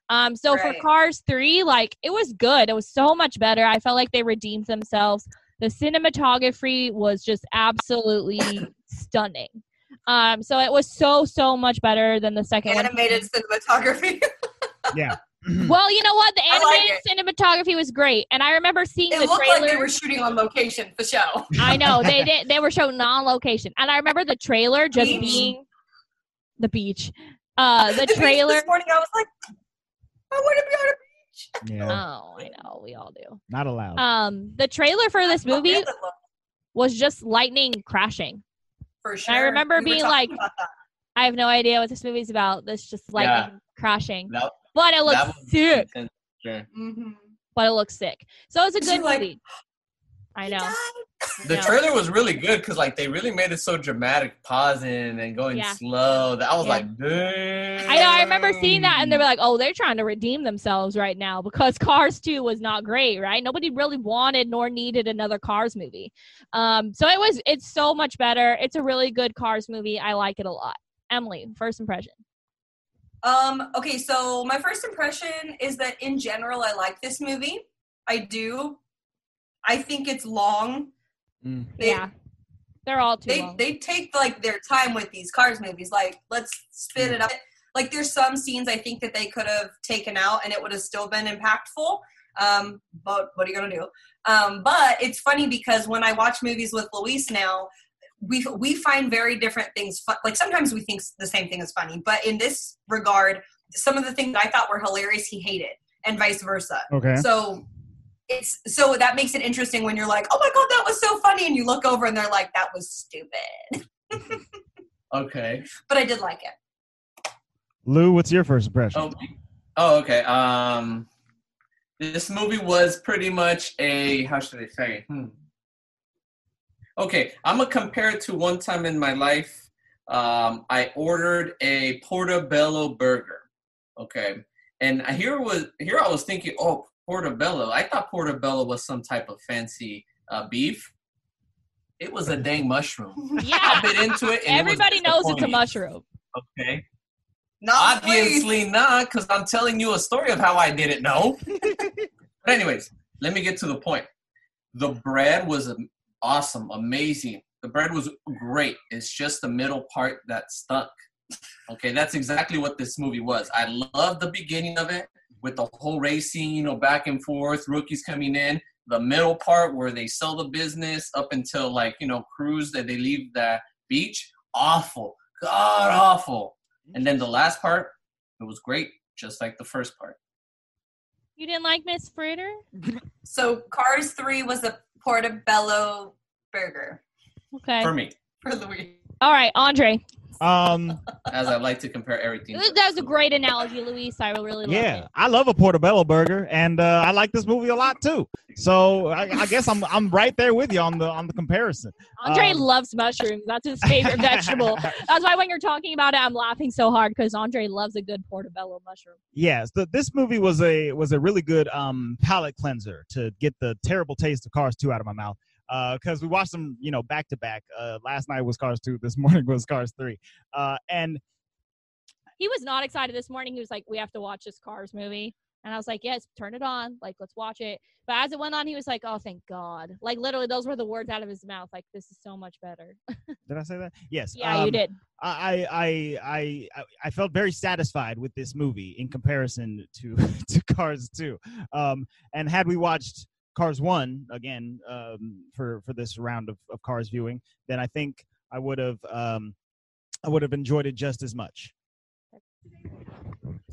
Um, so for Cars 3, like it was good. It was so much better. I felt like they redeemed themselves. The cinematography was just absolutely <coughs> stunning. Um, so it was so so much better than the second one. Animated cinematography. <laughs> Yeah. <clears throat> Well, you know what? The I like animated cinematography was great, and I remember seeing it the looked trailer. like they were shooting on location for show. <laughs> I know they <laughs> did. They were showing on location, and I remember the trailer just Beach. being the beach. Uh, <laughs> the At the beach trailer. This morning, I was like, I want to be on a beach. Yeah. Oh, I know we all do. Not allowed. Um, the trailer for this movie yeah, that look, was just lightning crashing. For sure. I remember We being like- I have no idea what this movie's about. This just lightning crashing, That, but it looks sick. intense. Sure. Mhm. But it looks sick. So it's a good like, movie. I know. The trailer was really good because like they really made it so dramatic, pausing and going Yeah. slow. That I was Yeah. like, Dang. I know. I remember seeing that, and they were like, "Oh, they're trying to redeem themselves right now because <laughs> Cars Two was not great, right? Nobody really wanted nor needed another Cars movie. Um, so it was. It's so much better. It's a really good Cars movie. I like it a lot. Emily, first impression. Um, okay, so my first impression is that in general, I like this movie. I do. I think it's long. Mm. They- yeah, They're all too they long. they take like their time with these cars movies like let's spit it up like there's some scenes i think that they could have taken out and it would have still been impactful um but what are you gonna do um but it's funny because when i watch movies with luis now we we find very different things fun. like sometimes we think the same thing is funny but in this regard some of the things i thought were hilarious he hated and vice versa Okay. so it's so that makes it interesting when you're like, oh my god, that was so funny, and you look over and they're like, that was stupid. <laughs> Okay. But I did like it. Lou, what's your first impression? Oh, oh, okay. Um, this movie was pretty much a how should I say? Hmm. Okay, I'm gonna compare it to one time in my life. Um, I ordered a portobello burger. Okay, and here was here I was thinking, oh, portobello. I thought portobello was some type of fancy uh, beef. It was a dang mushroom. <laughs> Yeah, I yeah. bit into it. And it Everybody knows it's a mushroom. Okay. Not please. Obviously not, because I'm telling you a story of how I didn't know. <laughs> but anyways, let me get to the point. The bread was am- awesome, amazing. The bread was great. It's just the middle part that stunk. Okay, that's exactly what this movie was. I love the beginning of it with the whole racing, you know, back and forth, rookies coming in. The middle part where they sell the business up until like, you know, Cruz that they leave the beach. Awful. God awful. And then the last part, it was great, just like the first part. You didn't like Miss Fritter? So Cars Three was a portobello burger Okay. For me, for Luis. All right, Andre. Um, as I like to compare everything. to- That was a great analogy, Luis. I really loved yeah, it. I love a portobello burger, and uh, I like this movie a lot too. So I, I guess I'm I'm right there with you on the on the comparison. Andre Um, loves mushrooms. That's his favorite <laughs> vegetable. That's why when you're talking about it, I'm laughing so hard because Andre loves a good portobello mushroom. Yes, the, this movie was a was a really good um, palate cleanser to get the terrible taste of Cars Two out of my mouth. Because we watched them, you know, back to back. Uh, Last night was Cars Two. This <laughs> morning was Cars Three. Uh, and He was not excited this morning. He was like, "We have to watch this Cars movie," and I was like, "Yes, turn it on. Like, let's watch it." But as it went on, he was like, "Oh, thank God!" Like literally, those were the words out of his mouth. Like, this is so much better. <laughs> did I say that? Yes. Yeah, you um, did. I, I I I felt very satisfied with this movie in comparison to <laughs> to Cars Two. Um, and had we watched Cars One again um, for for this round of, of Cars viewing, then I think I would have um, I would have enjoyed it just as much.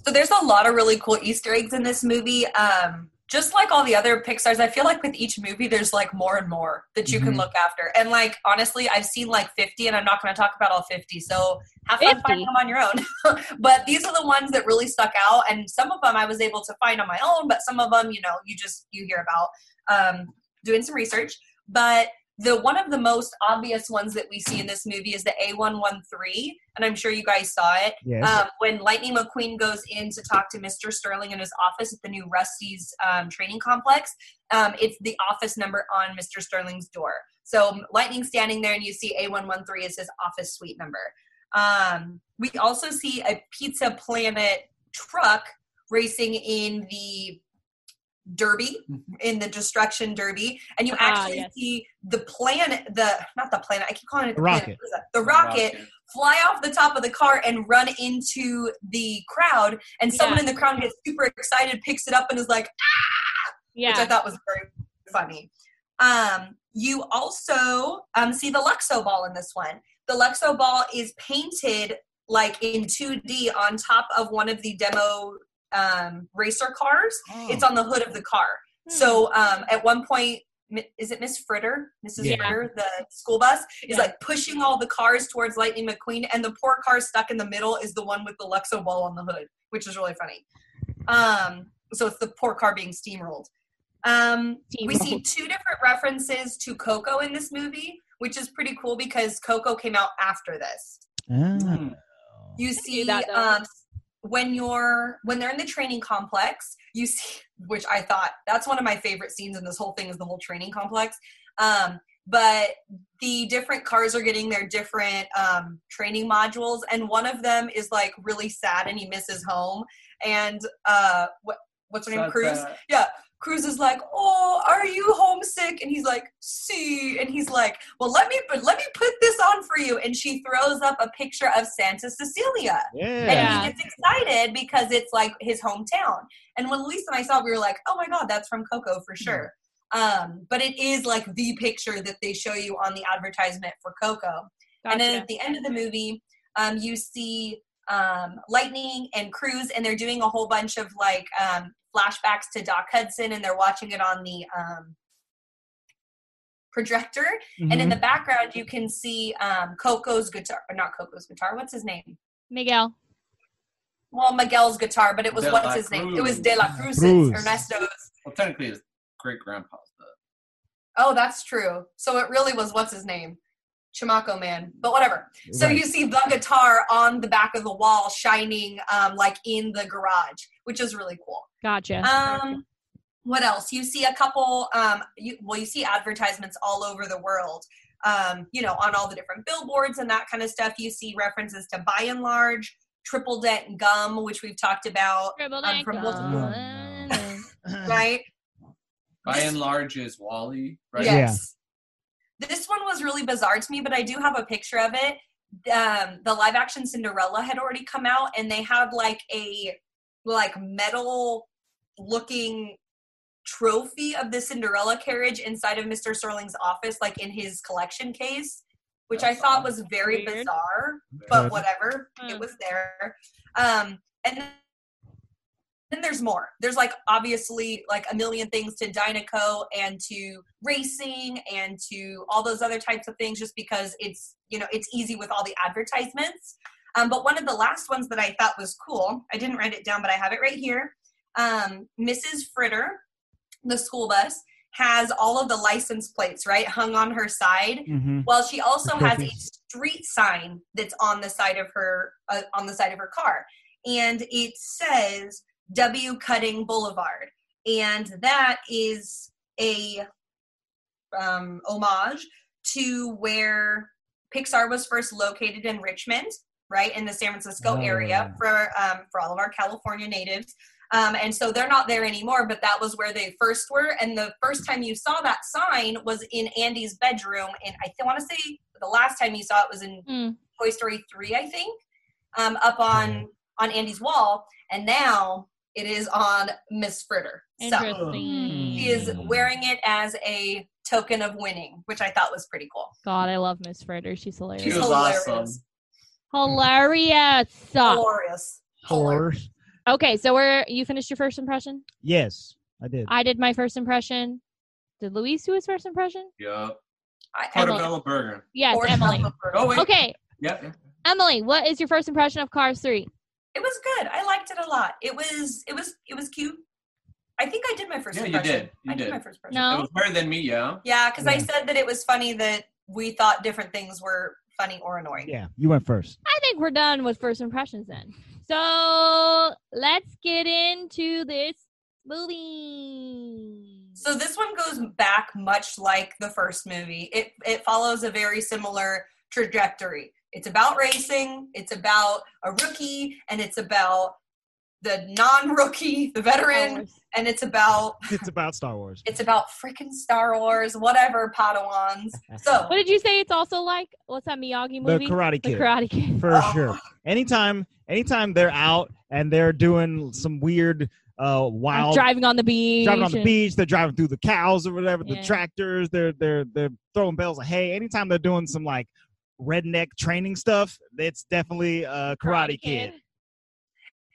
So there's a lot of really cool Easter eggs in this movie. Um, just like all the other Pixar's, I feel like with each movie, there's like more and more that you can Mhm. look after. And like honestly, I've seen like 50, and I'm not going to talk about all 50. So have fun 50? finding them on your own. <laughs> but these are the ones that really stuck out, and some of them I was able to find on my own, but some of them, you know, you just you hear about um, doing some research. But the one of the most obvious ones that we see in this movie is the A113, and I'm sure you guys saw it Yes. um, when Lightning McQueen goes in to talk to Mr. Sterling in his office at the new Rust-eze um, training complex, um, it's the office number on Mr. Sterling's door. So Lightning's standing there, and you see A113 is his office suite number. Um, we also see a Pizza Planet truck racing in the derby in the destruction derby and you Ah, actually yes. see the planet the not the planet i keep calling it the, The planet. rocket. What is that? the rocket fly off the top of the car and run into the crowd and someone Yeah. in the crowd gets super excited picks it up and is like "Yeah!" which i thought was very funny um, you also um, see the luxo ball in this one the luxo ball is painted like in 2d on top of one of the demo um, racer cars it's on the hood of the car Hmm. so um, at one point is it Miss Fritter, Mrs. Yeah. Fritter, the school bus, is Yeah. like pushing all the cars towards Lightning McQueen, and the poor car stuck in the middle is the one with the Luxo ball on the hood, which is really funny. Um, so it's the poor car being steamrolled. Um, we see two different references to Coco in this movie, which is pretty cool because Coco came out after this. Hmm. You see that, um, when you're when they're in the training complex, you see <laughs> which I thought that's one of my favorite scenes in this whole thing is the whole training complex. Um, but the different cars are getting their different um, training modules, and one of them is like really sad and he misses home. And uh, what what's her name? Cruz. Yeah, Cruz is like, "Oh, are you homesick?" And he's like, "See," and he's like, "Well, let me but let me put this on for you." And she throws up a picture of Santa Cecilia, Yeah. and Yeah. he gets excited because it's like his hometown. And when Lisa and I saw, it, we were like, "Oh my god, that's from Coco for sure." Um, but it is like the picture that they show you on the advertisement for Coco. And then at the end of the movie, um, you see um, Lightning and Cruz, and they're doing a whole bunch of like um, flashbacks to Doc Hudson, and they're watching it on the um, projector. And in the background, you can see um, Coco's guitar, not Coco's guitar. What's his name? Miguel. Well, Miguel's guitar, but it was De what's La his name? It was De La Cruz's, Cruz. Ernesto's. Well, technically, his great grandpa's. Oh, that's true. So it really was what's his name? Chamaco Man. But whatever. So Right. you see the guitar on the back of the wall shining um, like in the garage, which is really cool. Gotcha. Um, what else? You see a couple. Um, you, well, you see advertisements all over the world. Um, you know, on all the different billboards and that kind of stuff. You see references to Buy n Large, Triple Dent Gum, which we've talked about, Triple um, deck from multiple- <laughs> right? Buy n Large, is WALL-E, right? Yeah. Yes. This one was really bizarre to me, but I do have a picture of it. Um, the live action Cinderella had already come out, and they had like a like metal looking trophy of the Cinderella carriage inside of Mr. Sterling's office, like in his collection case, which I thought odd. was very Weird. bizarre, but whatever. Hmm. It was there. Um, and then there's more. There's like obviously like a million things to Dinoco and to racing and to all those other types of things just because it's you know it's easy with all the advertisements. Um, but one of the last ones that I thought was cool, I didn't write it down, but I have it right here. Um, Mrs. Fritter, the school bus, has all of the license plates right hung on her side. Mhm. Well, she also has a street sign that's on the side of her uh, on the side of her car, and it says W Cutting Boulevard, and that is a um, homage to where Pixar was first located in Richmond, right in the San Francisco Oh. area for um, for all of our California natives. Um, and so they're not there anymore, but that was where they first were. And the first time you saw that sign was in Andy's bedroom. And I want to say the last time you saw it was in Mm. Toy Story 3, I think, um, up on on Andy's wall. And now it is on Miss Fritter. So Interesting. she is wearing it as a token of winning, which I thought was pretty cool. God, I love Miss Fritter. She's She hilarious. She's was hilarious. awesome. Hilarious. Glorious. Horse. Okay, so we're you finished your first impression? Yes, I did. I did my first impression. Did Luis do his first impression? Yep. I, Emily. Portobello Burger. Yes, or Emily. Burger. Oh wait. Okay, Yeah. yeah. Emily, what is your first impression of Cars 3? It was good. I liked it a lot. It was it was it was cute. I think I did my first Yeah, you did. You I did, did. my first impression. No. It was better than me, yeah. Yeah, because I said that it was funny that we thought different things were funny or annoying. Yeah, you went first. I think we're done with first impressions then. So let's get into this movie. So this one goes back much like the first movie. It it follows a very similar trajectory. It's about racing, it's about a rookie, and it's about the non-rookie, the veteran, and it's about <laughs> It's about Star Wars. it's about freaking Star Wars, whatever Padawans. So What did you say? It's also like what's that Miyagi movie? The movie? Karate The Kid. Karate Kid. for Oh. <laughs> sure. Anytime, anytime they're out and they're doing some weird, uh, wild driving on the beach. driving on the and- beach, they're driving through the cows or whatever, the tractors, they're they're they're throwing bales of hay. Anytime they're doing some like redneck training stuff, it's definitely a Karate, Kid.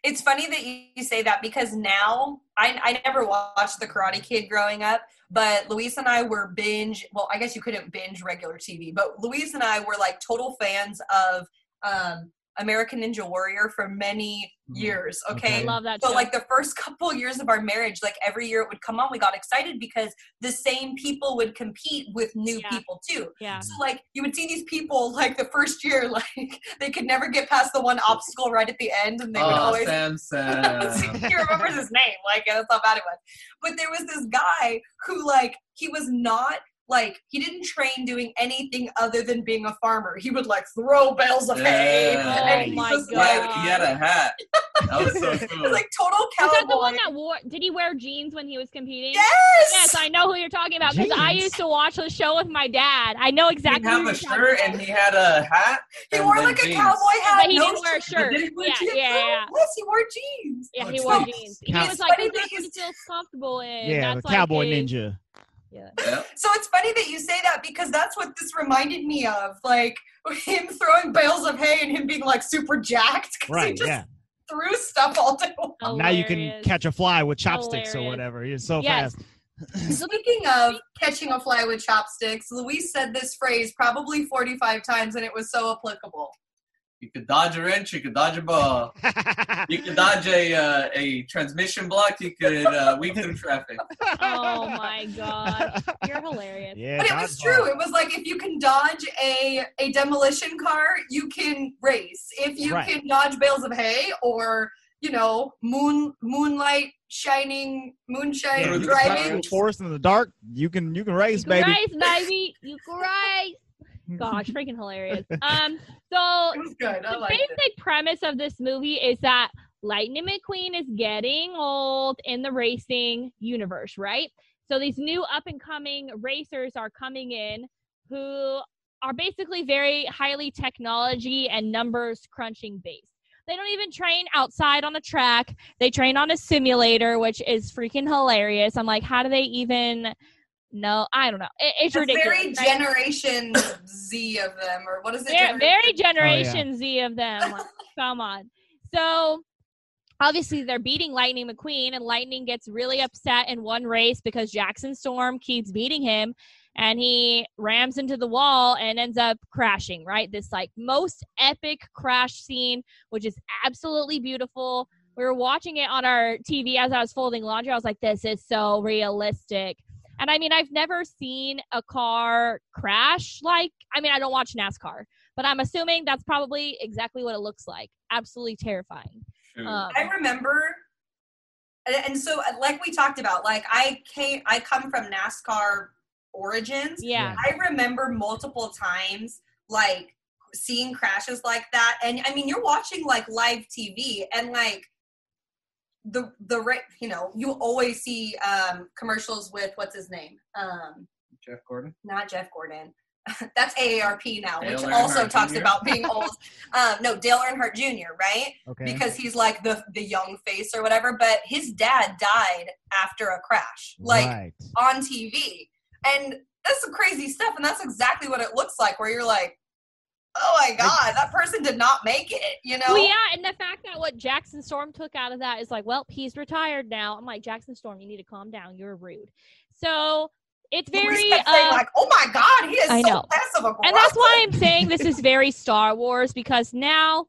it's funny that you you say that because now I, I never watched the Karate Kid growing up, but Luis and I were binge. Well, I guess you couldn't binge regular TV, but Luis and I were like total fans of um, American Ninja Warrior for many Mhm. years. I Okay. Okay. love that So show. like the first couple years of our marriage, like every year it would come on, we got excited because the same people would compete with new Yeah. people too. yeah. So like you would see these people like the first year, <laughs> like they could never get past the one obstacle right at the end, and they would oh, always. <laughs> Sam Sam. <laughs> he remembers his name, like that's how bad it was. But there was this guy who, like, he was not like he didn't train doing anything other than being a farmer. He would like throw bales of hay. Yeah. and Oh my was He like, had, he had a hat. That was so <laughs> he cool. was like total cowboy. Was cowboy. that the one that wore? Did he wear jeans when he was competing? yes. Yes, I know who you're talking about because I used to watch the show with my dad. I know exactly. didn't who have a shirt about. and he had a hat. He wore then like a cowboy hat. But he no didn't wear a shirt. did he wear Yeah, jeans, yeah, yeah. Yes, he wore jeans. Yeah, Oh, he wore like- jeans. He was like, Funny "This that is what he feels comfortable in." Yeah, That's the like cowboy his- ninja. Yeah. Yep. So it's funny that you say that because that's what this reminded me of. Like <laughs> him throwing bales of hay and him being like super jacked. 'cause He Right, just yeah. threw stuff all day long. Now you can catch a fly with chopsticks or whatever. You're so Yes. fast. <laughs> Speaking of catching a fly with chopsticks, Luis said this phrase probably 45 times and it was so applicable. You could dodge a wrench. You could dodge a ball. <laughs> You could dodge a uh, a transmission block. You could uh, weave through traffic. Oh my god, you're hilarious. yeah, But it was dodgeball. true. It was like if you can dodge a, a demolition car, you can race. If you Right. can dodge bales of hay or, you know, moon moonlight shining moonshine Yeah, Through you the can driving. drive forest in the dark. You can you can race, You can baby. race, baby. You can race. <laughs> Gosh, freaking hilarious. <laughs> Um, so. The basic it. premise of this movie is that Lightning McQueen is getting old in the racing universe, right? So these new up and coming racers are coming in who are basically very highly technology and numbers crunching based. They don't even train outside on a track. They train on a simulator, which is freaking hilarious. I'm like, how do they even know? I don't know. It- it's It's ridiculous. very? Generation Z of them, or what is it? very, very Generation- oh, generation Z of them. Like, <laughs> come on. So obviously they're beating Lightning McQueen, and Lightning gets really upset in one race because Jackson Storm keeps beating him, and he rams into the wall and ends up crashing. Right, this like most epic crash scene, which is absolutely beautiful. We were watching it on our TV as I was folding laundry. I was like, "This is so realistic." And I mean, I've never seen a car crash like, I mean, I don't watch NASCAR, but I'm assuming that's probably exactly what it looks like. Absolutely terrifying. Shoot. Um, I remember, and, and so uh, like we talked about, like I came, I come from NASCAR origins. yeah. I remember multiple times like seeing crashes like that, and I mean, you're watching like live TV, and like the the ra- you know you always see um commercials with what's his name um Jeff Gordon. not Jeff Gordon. <laughs> That's AARP now, Dale which Earnhardt also talks Jr.? about being old. <laughs> um, no, Dale Earnhardt Jr. Right? Okay. because he's like the the young face or whatever. But his dad died after a crash, like right. on TV, and that's some crazy stuff. And that's exactly what it looks like, where you're like, oh my god, that person did not make it. You know? Well, yeah, and the fact that what Jackson Storm took out of that is like, well, he's retired now. I'm like, Jackson Storm, you need to calm down. You're rude. So it's very, uh, like, oh my god, he is I so know. passive aggressive. and that's why I'm saying this is very Star Wars because now,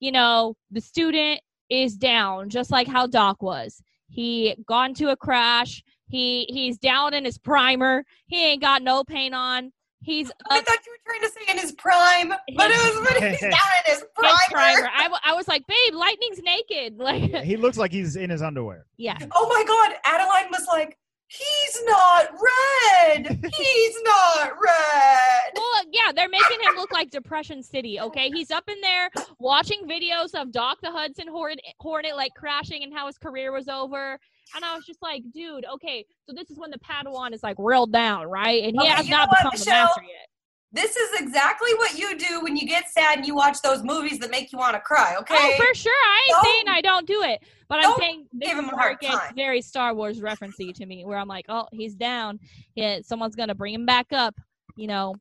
you know, the student is down, just like how Doc was. He got into a crash. He he's down in his primer. He ain't got no paint on. He's I up thought you were trying to say in his prime, but it was when he's <laughs> down in his his primer. primer. I, w- I was like, babe, lightning's naked. <laughs> Like, Yeah, he looks like he's in his underwear. yeah. Oh my god, Adeline was like, he's not red. <laughs> He's not red. Yeah, they're making him look like Depression City. Okay, he's up in there watching videos of Doc the Hudson Hornet, Hornet like crashing and how his career was over. And I was just like, dude, okay, so this is when the Padawan is like reeled down, right? And he Okay, has not what, become the Michelle? master yet. This is exactly what you do when you get sad and you watch those movies that make you want to cry, oh, okay? Oh, for sure. I ain't Don't- saying I don't do it, but I'm saying this give is him a hard it gets time. very Star Wars referencey to me, where I'm like, oh, he's down. Yeah, someone's gonna bring him back up. You know.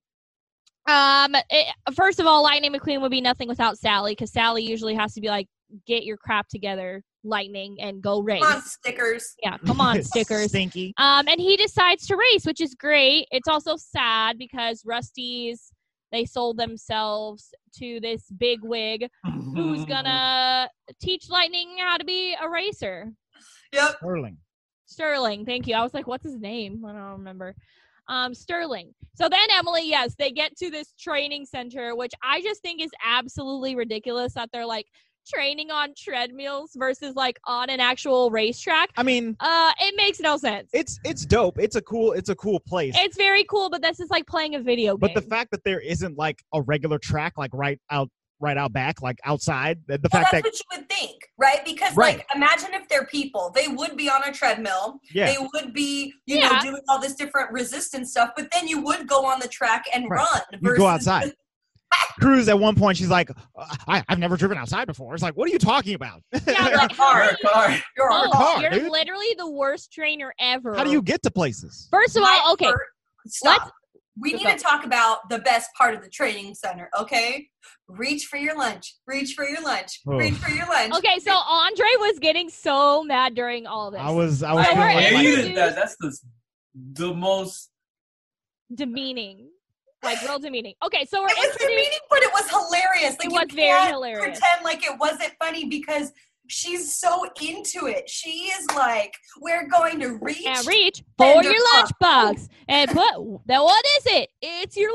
Um. it- first of all, Lightning McQueen would be nothing without Sally, because Sally usually has to be like, get your crap together, Lightning, and go race. Come on, stickers. Yeah, come on, <laughs> stickers. Stinky. Um, and he decides to race, which is great. It's also sad because Rust-eze they sold themselves to this big wig who's <laughs> gonna teach Lightning how to be a racer. Yep. Sterling. Sterling, thank you. I was like, what's his name? I don't remember. Um, Sterling. So then Emily, yes, they get to this training center, which I just think is absolutely ridiculous that they're like training on treadmills versus like on an actual racetrack, I mean, uh, it makes no sense. it's it's dope. It's a cool it's a cool place. It's very cool, but this is like playing a video game. but the fact that there isn't like a regular track like right out right out back like outside the, the Well, fact that's that what you would think, right? Because Right. like imagine if they're people, they would be on a treadmill. yeah They would be, you Yeah. know, doing all this different resistance stuff, but then you would go on the track and Right. run. You go outside. <laughs> Cruz at one point she's like I, I've never driven outside before. It's like what are you talking about? yeah, <laughs> like, car. how you- car. You're on Oh, a car. you're dude. literally the worst trainer ever. How do you get to places? First of all, okay, Stop. let's- we need to talk about the best part of the training center, okay? Reach for your lunch. Reach for your lunch. Oh. Reach for your lunch. okay. So Andre was getting so mad during all this. I was I was So I we're like, hated that. That's the the most. demeaning, like real demeaning. Okay, so we're It was introduced. demeaning, but it was hilarious. Like It you was very can't hilarious. Pretend like it wasn't funny because she's so into it. She is like, we're going to reach. and reach for your your lunchbox and put that. What is it? It's your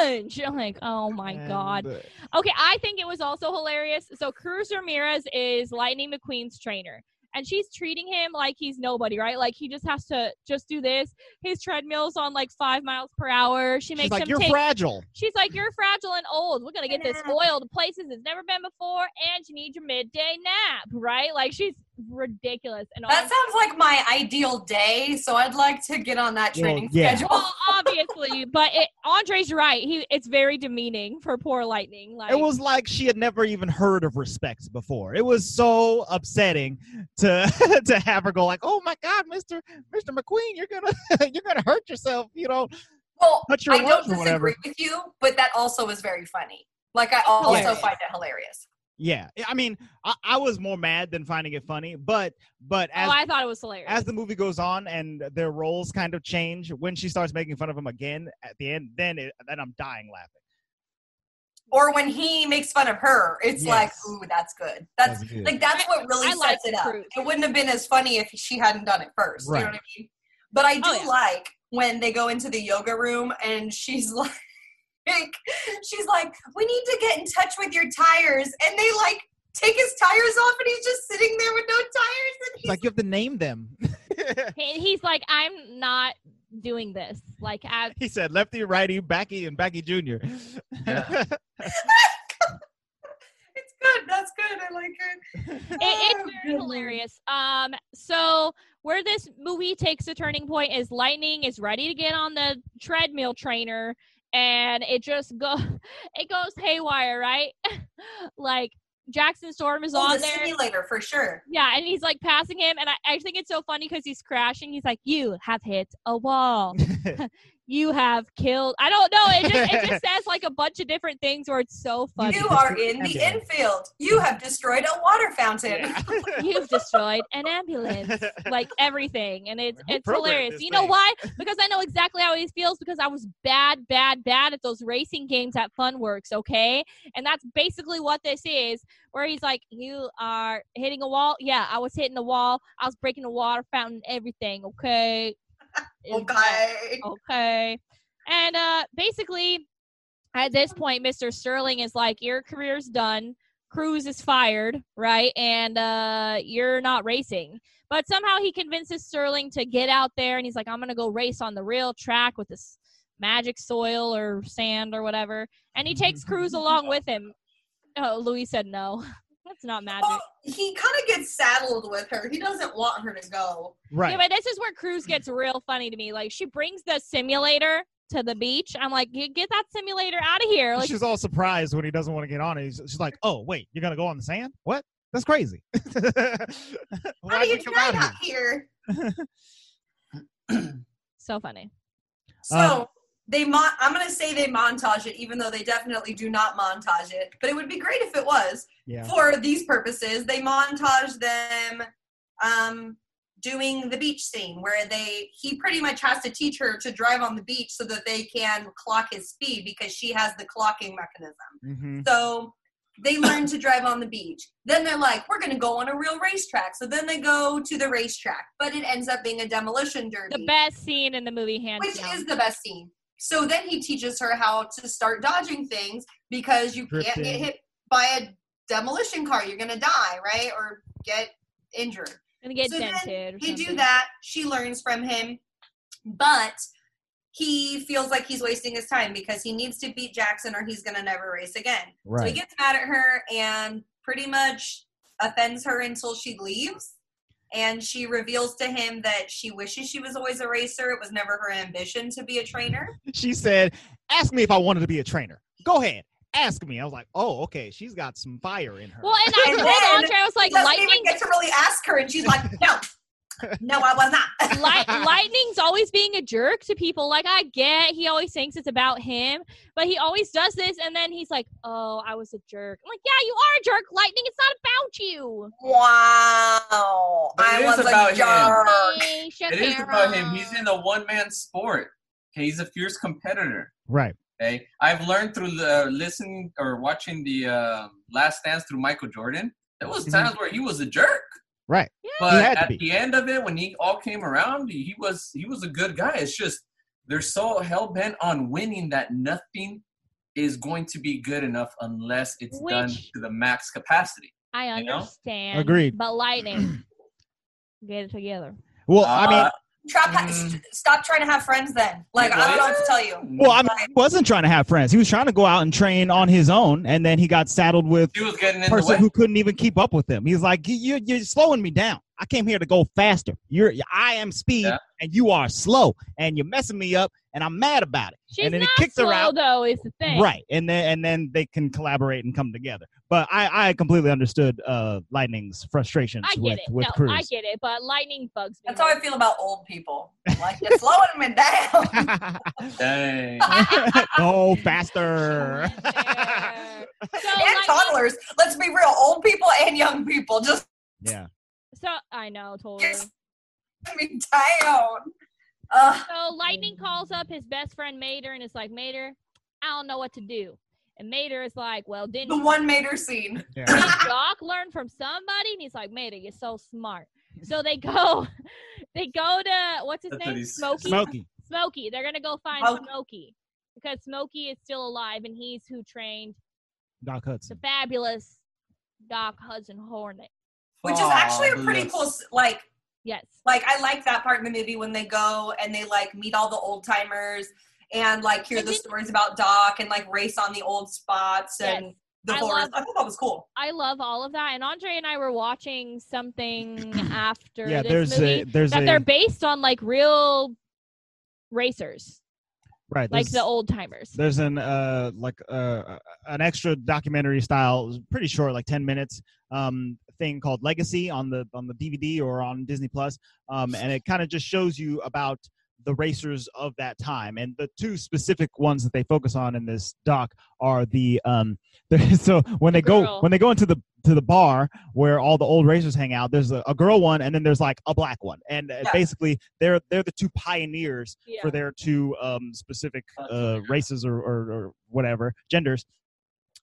lunch. I'm like, oh my and, god. Okay, I think it was also hilarious. So Cruz Ramirez is Lightning McQueen's trainer. And she's treating him like he's nobody, right? Like he just has to just do this. His treadmill's on like five miles per hour. She makes She's makes like him you're take fragile. She's like, You're fragile and old. We're gonna get this Yeah. oil to places it's never been before, and you need your midday nap, right? Like she's ridiculous and That sounds like my ideal day, so I'd like to get on that Well, training yeah. schedule. well, obviously, but it, Andre's right. He it's very demeaning for poor Lightning. Like It was like she had never even heard of respect before. It was so upsetting to <laughs> to have her go like, "Oh my God, Mister Mister McQueen, you're gonna <laughs> you're gonna hurt yourself." You know, Well, I don't lunch disagree with you, but that also is very funny. Like I also Hilarious. find it hilarious. Yeah. I mean, I, I was more mad than finding it funny, but but oh, as oh, I thought it was hilarious. as the movie goes on and their roles kind of change, when she starts making fun of him again at the end, then it, then I'm dying laughing. Or when he makes fun of her, it's Yes. like, ooh, that's good. That's That's good. like that's what really I sets like it up. Cruz. It wouldn't have been as funny if she hadn't done it first. You know what I mean? But I oh, do Oh, yeah. like when they go into the yoga room and she's <laughs> like she's like, We need to get in touch with your tires and they like take his tires off and he's just sitting there with no tires and he's like you have to name them. <laughs> He- he's like, I'm not doing this. Like, I, he said, "Lefty, righty, backy, and backy junior." Yeah. <laughs> <laughs> it's good. That's good. I like it. it, it's Oh, very good hilarious. Um, so where this movie takes a turning point is Lightning is ready to get on the treadmill trainer, and it just go, <laughs> it goes haywire, right? <laughs> like Jackson Storm is Oh, on the there. simulator for sure. Yeah, and he's like passing him, and I, I think it's so funny because he's crashing. He's like, "You have hit a wall. <laughs> You have killed." I don't know. It just it just <laughs> says like a bunch of different things where it's so funny. You are in the Ambulance. infield. You have destroyed a water fountain. Yeah. <laughs> You've destroyed an ambulance, like everything, and it's Who it's hilarious. You know thing? why? <laughs> Because I know exactly how he feels. Because I was bad, bad, bad at those racing games at FunWorks. Okay, and that's basically what this is. Where he's like, "You are hitting a wall." Yeah, I was hitting the wall. I was breaking the water fountain. Everything. Okay. Okay. okay. And uh basically at this point Mr. Sterling is like your career's done. Cruz is fired, right? And uh you're not racing. But somehow he convinces Sterling to get out there and he's like I'm going to go race on the real track with this magic soil or sand or whatever. And he takes Cruz <laughs> along with him. Oh, Luis said no. That's not magic. Well, he kind of gets saddled with her. He doesn't want her to go. right. Yeah, but this is where Cruz gets real funny to me. Like she brings the simulator to the beach. I'm like, "Get- get that simulator out of here. Like she's all surprised when he doesn't want to get on it. She's like, "Oh, wait, you're gonna go on the sand? What? That's crazy." <laughs> How Why'd do you you come try out out here? here? <clears throat> so funny. So Um, they mon- I'm gonna say they montage it, even though they definitely do not montage it. But it would be great if it was. Yeah. For these purposes, they montage them um, doing the beach scene where they he pretty much has to teach her to drive on the beach so that they can clock his speed because she has the clocking mechanism. hmm So they learn to drive on the beach. Then they're like, we're going to go on a real racetrack. So then they go to the racetrack, but it ends up being a demolition derby, The best scene in the movie, hands which down. is the best scene. So then he teaches her how to start dodging things because you can't get hit by a demolition car. You're gonna die, right, or get injured. Gonna get So then dented. They do that. She learns from him, but he feels like he's wasting his time because he needs to beat Jackson or he's gonna never race again. So he gets mad at her and pretty much offends her until she leaves. And she reveals to him that she wishes she was always a racer. It was never her ambition to be a trainer. She said, "Ask me if I wanted to be a trainer. Go ahead, ask me." I was like, "Oh, okay. She's got some fire in her." Well, and <laughs> I And told then Andre, I was like, lightning. even get to really ask her, and she's like, "No, no, I was not." <laughs> Light, <laughs> lightning's always being a jerk to people. Like I get, he always thinks it's about him, but he always does this, and then he's like, "Oh, I was a jerk." I'm like, "Yeah, you are a jerk, Lightning. It's not about you." wow, But I was about a him. jerk. Hey, It is about him. He's in a one man sport. Okay, he's a fierce competitor. right. Okay, I've learned through the listening or watching the uh, Last Dance through Michael Jordan. There was Mhm. times where he was a jerk, Right. but had to at be. the end of it, when he all came around, he was he was a good guy. It's just they're so hell bent on winning that nothing is going to be good enough unless it's done to the max capacity. I You know? understand. Agreed. But lightning, <clears throat> get it together. Well, I mean, Trap, Mm. stop trying to have friends. Then, like, I don't know what to tell you. well, I mean, he wasn't trying to have friends. He was trying to go out and train on his own, and then he got saddled with he was getting a person who couldn't even keep up with him. He's like, "You, you're slowing me down. I came here to go faster. You're, I am speed, Yeah. and you are slow, and you're messing me up, and I'm mad about it." She's and then not he kicks slow her out. though. Is the thing. Right, and then and then they can collaborate and come together. But I, I completely understood uh, Lightning's frustrations I get with it. with no, Cruz. I get it. But lightning bugs me. That's how I feel about old people. <laughs> Like, you're slowing me down. <laughs> Dang. Go <laughs> faster. so, and lightning, toddlers. Let's be real. Old people and young people. Just yeah. so I know totally. Yes. me down. Uh, So Lightning calls up his best friend Mater and is like, Mater, I don't know what to do. And Mater is like, Well, didn't the one Mater scene. yeah. Doc learn from somebody? And he's like, Mater, you're so smart. So they go, <laughs> they go to what's his That's name? he's- Smokey. Smoky. Smokey. They're gonna go find Smokey. Smokey because Smokey is still alive and he's who trained Doc Hudson, the fabulous Doc Hudson Hornet. Which is actually a pretty Fabulous. cool, like, Yes. like I like that part in the movie when they go and they like meet all the old timers and like hear And the did- stories about Doc and like race on the old spots and Yes. the I horse. love- I thought that was cool. I love all of that. And Andre and I were watching something <clears throat> after Yeah, this there's movie a there's that a they're based on like real racers, right like the old timers. there's an uh like uh an extra documentary style pretty short like 10 minutes um thing called legacy on the on the dvd or on disney plus um and it kind of just shows you about the racers of that time. And the two specific ones that they focus on in this doc are the um <laughs> so when they go when they go into the to the bar where all the old racers hang out there's a, a girl one and then there's like a black one. And uh, Yeah. basically they're they're the two pioneers Yeah. for their two um, specific uh, races or, or, or whatever genders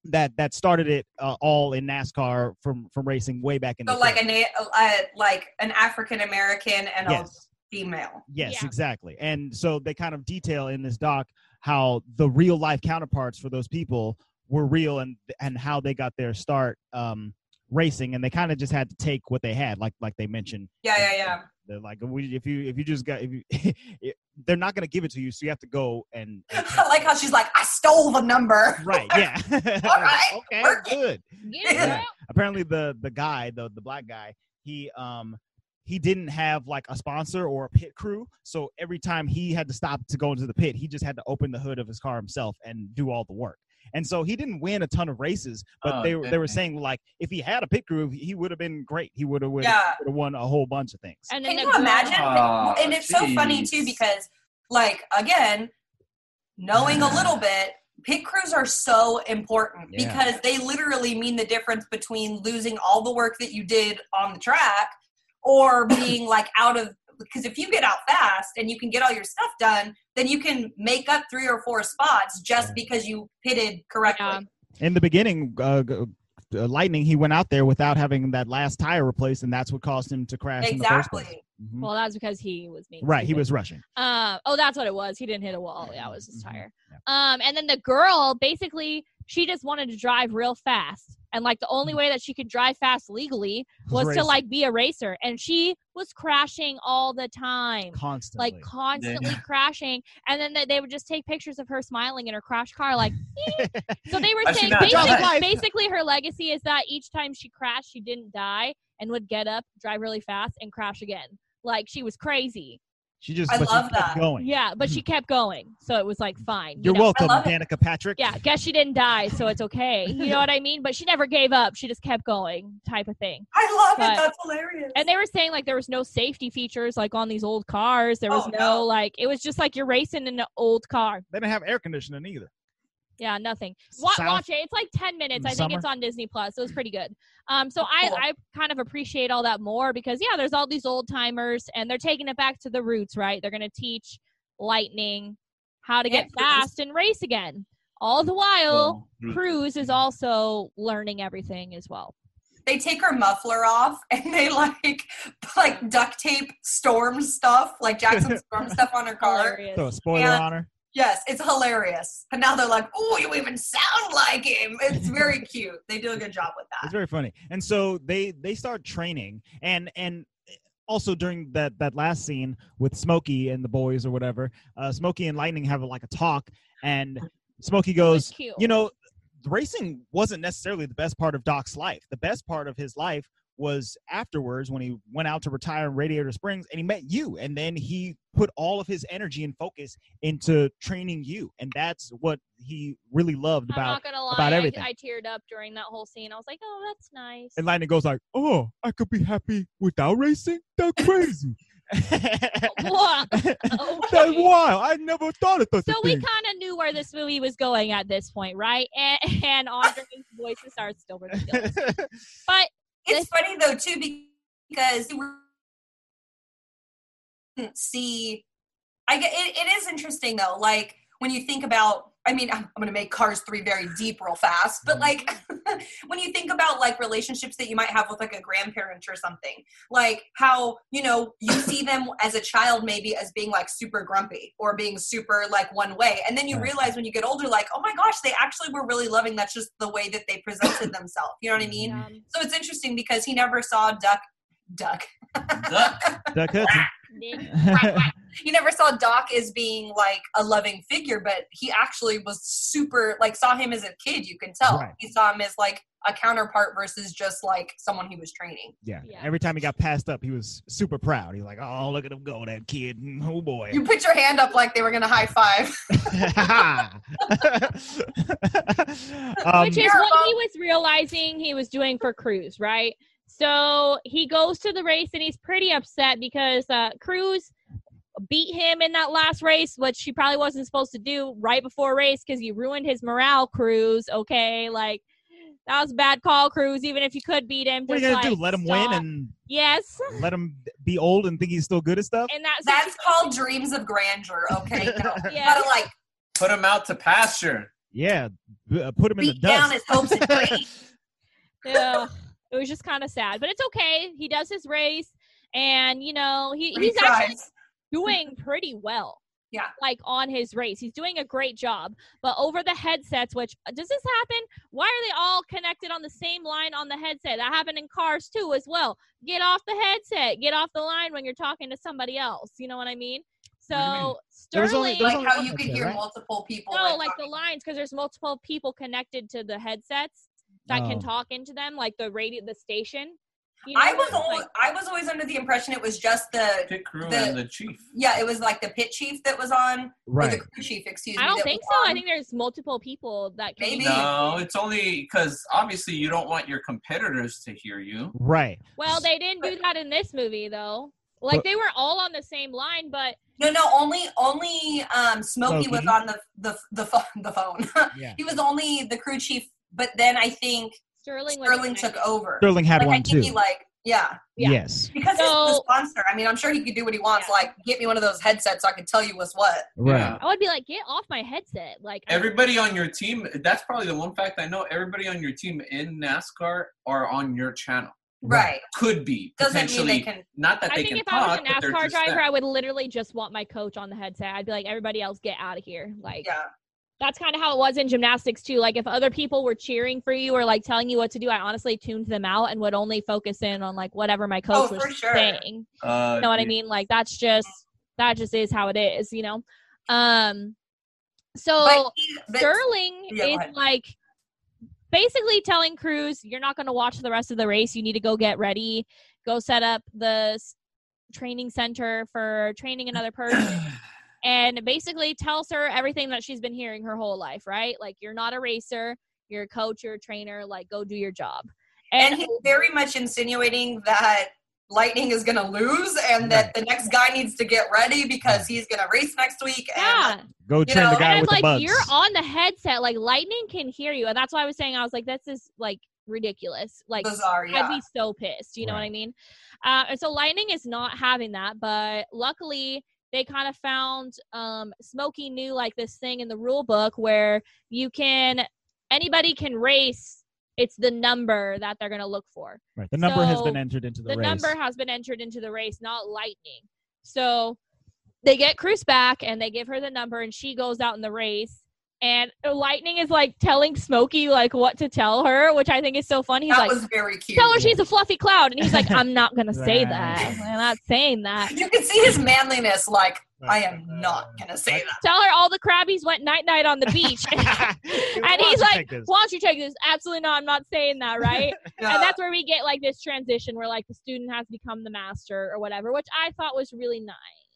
that that started it uh, all in NASCAR from from racing way back in So the like day. a uh, like an African American and a female. yes Yeah. exactly and so they kind of detail in this doc how the real life counterparts for those people were real and and how they got their start um, racing and they kind of just had to take what they had like like they mentioned Yeah, yeah, yeah. They're like we, if you if you just got if you <laughs> it, they're not going to give it to you so you have to go and, and <laughs> I like how she's like, I stole the number. right yeah <laughs> All right, okay work it. good Get it Yeah. apparently the the guy the the black guy he um he didn't have like a sponsor or a pit crew so every time he had to stop to go into the pit he just had to open the hood of his car himself and do all the work and so he didn't win a ton of races but Oh, they were they were saying like if he had a pit crew he would have been great he would have Yeah. won a whole bunch of things And Can you imagine? Aw, oh, and it's so funny too because, like, again, knowing a little <sighs> bit, pit crews are so important Yeah. because they literally mean the difference between losing all the work that you did on the track or being like out of. Because if you get out fast and you can get all your stuff done, then you can make up three or four spots just Yeah. because you pitted correctly. Yeah. in the beginning uh, uh, lightning he went out there without having that last tire replaced and that's what caused him to crash in the first place Exactly. Mhm. Well, that's because he was being right he was rushing Uh, oh, that's what it was. He didn't hit a wall. Yeah, it was his Mhm. tire. Yeah. Um, and then the girl basically she just wanted to drive real fast. And like the only way that she could drive fast legally was to like be a racer, and she was crashing all the time. constantly. Like constantly crashing, and then they, they would just take pictures of her smiling in her crash car, like. <laughs> so they were saying basically, basically her legacy is that each time she crashed, she didn't die and would get up, drive really fast, and crash again. Like she was crazy. She just I but she love kept that. going. Yeah, but she mm-hmm. kept going, so it was like fine. you You're know? welcome, love it. Danica Patrick. Yeah, guess she didn't die, so it's okay. <laughs> You know what I mean? But she never gave up. She just kept going, type of thing. I love But- it. That's hilarious. And they were saying like there was no safety features like on these old cars. There was Oh, no, no. like it was just like you're racing in an old car. They didn't have air conditioning either. Yeah, nothing. Wa- South- watch it. It's like ten minutes. in I the think it's on Disney Plus. So it was pretty good. Um, so Oh, I cool. I kind of appreciate all that more because yeah, there's all these old timers and they're taking it back to the roots, right? They're gonna teach Lightning how to get Cruz. fast and race again. All the while, Well, Cruz is also learning everything as well. they take her muffler off <laughs> and they like like duct tape storm stuff, like Jackson <laughs> storm stuff on her car. Hilarious. So a spoiler And- on her. Yes, it's hilarious. And now they're like, "Oh, you even sound like him." It's very <laughs> cute. They do a good job with that. It's very funny. And so they they start training and and also during that that last scene with Smokey and the boys or whatever, uh Smokey and Lightning have like a talk and Smokey goes, cute. you know, racing wasn't necessarily the best part of Doc's life. The best part of his life was afterwards when he went out to retire in Radiator Springs and he met you and then he put all of his energy and focus into training you and that's what he really loved I'm about not gonna lie, about I- everything. I, teared up during that whole scene. I was like, "Oh, that's nice." And Lightning goes like, "Oh, I could be happy without racing. That's crazy. <laughs> <laughs> What? That's wild. I never thought of such So we kind of knew where this movie was going at this point, right? <laughs> And, and Andre's voices are still ridiculous. But It's funny though too because you didn't see. I get it. It is interesting though. Like when you think about. I mean, I'm, I'm going to make Cars three very deep real fast, but like <laughs> when you think about like relationships that you might have with like a grandparent or something, like how you know you <laughs> see them as a child maybe as being like super grumpy or being super like one way, and then you realize when you get older, like oh my gosh, they actually were really loving. That's just the way that they presented <coughs> themselves. You know what I mean? um, So it's interesting because he never saw Duck. Duck. Duck. <laughs> Duck Hudson. Did- He never saw Doc as being like a loving figure, but he actually was super like saw him as a kid. You can tell Right. he saw him as like a counterpart versus just like someone he was training. yeah. Yeah. Every time he got passed up, he was super proud. He was like, "Oh, look at him go, that kid. Oh boy." You put your hand up like they were gonna high five. <laughs> um, Which is what he was realizing he was doing for Cruz, right? So he goes to the race and he's pretty upset because uh, Cruz beat him in that last race, which she probably wasn't supposed to do right before race because you ruined his morale, Cruz. Okay, like that was a bad call, Cruz. Even if you could beat him, what are you gonna like, do? Let him stop. win and yes, let him be old and think he's still good at stuff? and that That's called dreams of grandeur. Okay, no, <laughs> you Yeah. gotta like Put him out to pasture. Yeah, uh, put him in the beat down dust. his hopes and <laughs> dreams. yeah, it was just kind of sad, but it's okay. He does his race, and you know he, He he's actually doing pretty well. Yeah. Like on his race. He's doing a great job. But over the headsets, which uh, does this happen? Why are they all connected on the same line on the headset? That happened in cars too as well. Get off the headset. Get off the line when you're talking to somebody else. You know what I mean? What do mean? So There's only- Sterling there's Like how you could headset, hear right? multiple people. no, like the lines because there's multiple people connected to the headsets that can Oh. talk into them, like the radio, the station. You know, I was always, like- I was always under the impression it was just the Pit crew The- and the chief. yeah, it was like the pit chief that was on, or right. the crew chief, excuse me. I don't think was so. I think there's multiple people that can. Maybe. No, it's only because obviously you don't want your competitors to hear you. Right. Well, they didn't do that in this movie though. Like But- they were all on the same line, but No, no, only only um Smokey was on the the the, pho- the phone. <laughs> Yeah. he was only the crew chief, but then I think Sterling Sterling took it. over. Sterling had like I one think too. he like yeah, Yeah. Yes. because he's the sponsor. I mean, I'm sure he could do what he wants. Yeah. Like, get me one of those headsets so I can tell you what's what. Right. Yeah. I would be like, get off my headset. Like Everybody on your team, that's probably the one fact I know. Everybody on your team in NASCAR are on your channel. Right. Could be Doesn't mean potentially. they can. Not that I they think if I was talk, a NASCAR driver, there. I would literally just want my coach on the headset. I'd be like, everybody else, get out of here. Like, Yeah. That's kind of how it was in gymnastics too. Like if other people were cheering for you or like telling you what to do, I honestly tuned them out and would only focus in on like whatever my coach Oh, was sure. saying. Uh, You know what I mean? Like that's just that just is how it is, you know. Um so But but- Sterling Yeah, is like basically telling Cruz, "You're not going to watch the rest of the race. You need to go get ready. Go set up the training center for training another <clears throat> person." And basically tells her everything that she's been hearing her whole life, right? Like you're not a racer, you're a coach, you're a trainer. Like go do your job. and And, he's very much insinuating that Lightning is going to lose and that the next guy needs to get ready because he's going to race next week. yeah, And Go train know, the guy and I was with the like, bugs. you're on the headset. Like lightning can hear you, and that's why I was saying I was like, this is like ridiculous. Like bizarre, I'd be so pissed. You know what I mean? Uh, and so Lightning is not having that, but luckily they kind of found um, Smokey knew like this thing in the rule book where you can anybody can race. It's the number that they're going to look for. right. The number has been entered into the, The race. The number has been entered into the race, not Lightning. So they get Cruz back and they give her the number, and she goes out in the race. And Lightning is like telling Smokey like what to tell her, which I think is so funny. He's that like, was very cute. tell her she's a fluffy cloud. And he's like, <laughs> I'm not going to say that. I'm not saying that. You can see his manliness. Like I am not gonna say that. Tell her all the crabbies went night night on the beach. <laughs> <laughs> and he's like, take why don't you take this? Absolutely not. I'm not saying that, right? Yeah. and that's where we get like this transition where like the student has become the master or whatever, which I thought was really nice.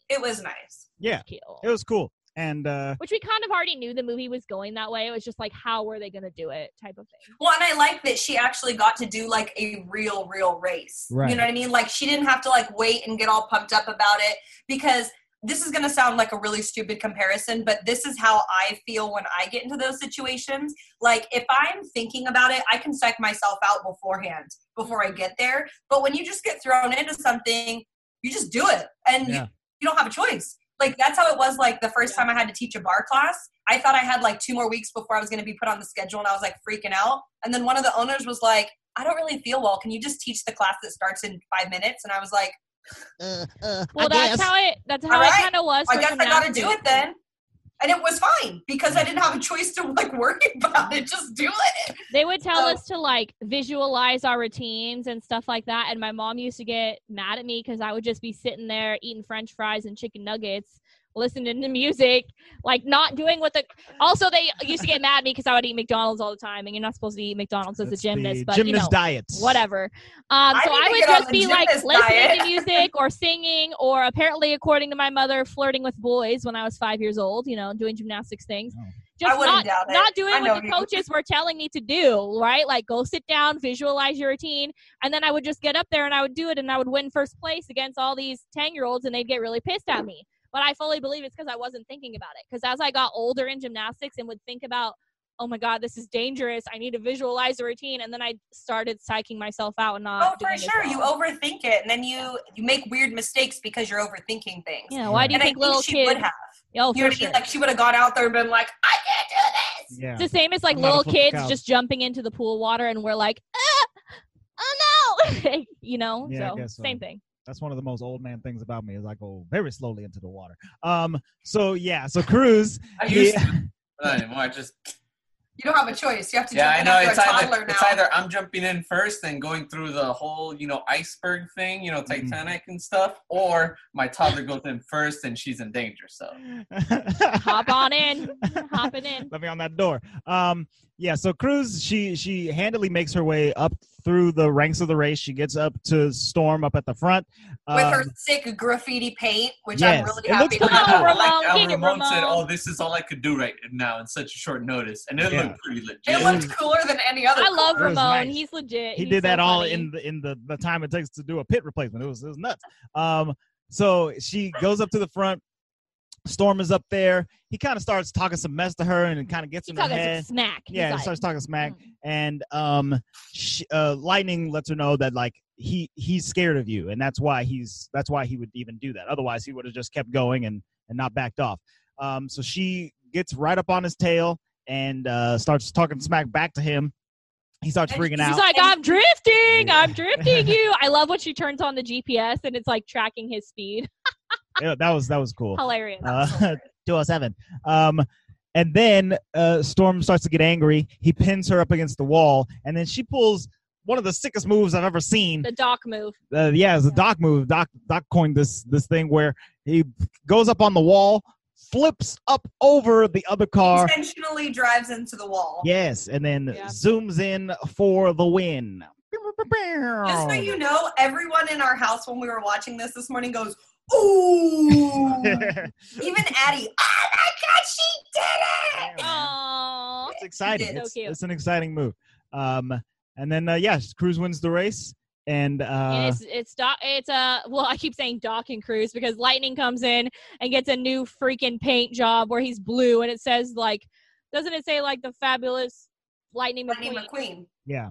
it was nice. yeah, Cute. it was cool. And uh, Which we kind of already knew the movie was going that way. It was just like, how were they going to do it type of thing. Well, and I like that she actually got to do like a real, real race. Right. You know what I mean? Like she didn't have to like wait and get all pumped up about it because this is going to sound like a really stupid comparison, but this is how I feel when I get into those situations. Like if I'm thinking about it, I can psych myself out beforehand before I get there. But when you just get thrown into something, you just do it and Yeah. you, you don't have a choice. Like that's how it was like the first time I had to teach a bar class. I thought I had like two more weeks before I was going to be put on the schedule and I was like freaking out. And then one of the owners was like, I don't really feel well. Can you just teach the class that starts in five minutes? And I was like, uh, uh, Well, that's how it. That's how All it right. kind of was. I guess I got to do it then. And it was fine because I mm. didn't have a choice to like worry <laughs> about it. Just do it. They would tell So- us to like visualize our routines and stuff like that. And my mom used to get mad at me because I would just be sitting there eating French fries and chicken nuggets, listening to music, like not doing what the. Also, they used to get mad at me because I would eat McDonald's all the time, and you're not supposed to eat McDonald's as that's a gymnast, but gymnast you know, diet. whatever. Um, so need I would just be like gymnast listening diet. to music or singing, or apparently, according to my mother, flirting with boys when I was five years old. You know, doing gymnastics things. Oh. Just wouldn't not doubt it. not doing I what the you. coaches were telling me to do. Right, like go sit down, visualize your routine, and then I would just get up there and I would do it, and I would win first place against all these ten year olds, and they'd get really pissed at me. But I fully believe it's because I wasn't thinking about it. Because as I got older in gymnastics and would think about, oh my god, this is dangerous. I need to visualize the routine, and then I started psyching myself out and not. Oh, for doing as sure. You overthink it, and then you you make weird mistakes because you're overthinking things. Yeah, why do you and think I little think she kids? would have. Oh, You know for what I sure. mean? Like she would have gone out there and been like, I can't do this. Yeah. It's the same as like I'm little kids cow. just jumping into the pool water, and we're like, ah, oh no, <laughs> you know. Yeah, so, so. same thing. That's one of the most old man things about me is I go very slowly into the water. Um. So yeah. So Cruz. I he- used to, not anymore. I just You don't have a choice. You have to yeah, I jump know in it's after a either now. it's either I'm jumping in first and going through the whole you know iceberg thing, you know Mhm. Titanic and stuff, or my toddler goes in first and she's in danger. So <laughs> Hop on in, hopping in. Let me on that door. Um, yeah. So Cruz, she she handily makes her way up through the ranks of the race. She gets up to Storm up at the front. with her Um, sick graffiti paint, which I'm really it happy pretty about. cool. I Ramon, like how get Ramon said, "Oh, this is all I could do right now in such a short notice," and it Yeah. looked pretty legit. It looked cooler than any other. I love It Ramon. nice. He's legit. he He's did so that all funny. in the in the, the time it takes to do a pit replacement. It was it was nuts. Um, so she goes up to the front. Storm is up there. He kind of starts talking some mess to her and kind of gets He's in her head. smack. Yeah, he like, starts talking smack. "Mm." and um sh uh lightning lets her know that like he he's scared of you and that's why he's that's why he would even do that otherwise he would have just kept going and and not backed off um so she gets right up on his tail and uh starts talking smack back to him he starts And freaking she's He's like, I'm drifting. I'm drifting <laughs> you. I love when she turns on the GPS and it's like tracking his speed. Yeah, that was that was cool Hilarious. uh <laughs> 207 um and then uh, Storm starts to get angry. He pins her up against the wall, and then she pulls one of the sickest moves I've ever seen. The doc move. Uh, yeah, it's a Doc move. Doc Doc coined this this thing where he goes up on the wall, flips up over the other car. Intentionally drives into the wall. Yes, and then Yeah. zooms in for the win. Just so you know, everyone in our house when we were watching this this morning goes, "Ooh!" <laughs> Even Addie, oh my god, she did it! Aww. it's exciting. It's, cute. it's an exciting move. Um, and then uh, yes, Cruz wins the race, and uh, and it's it's doc it's uh well I keep saying Doc and Cruz because Lightning comes in and gets a new freaking paint job where he's blue and it says like doesn't it say like the fabulous Lightning Lightning McQueen? McQueen. yeah,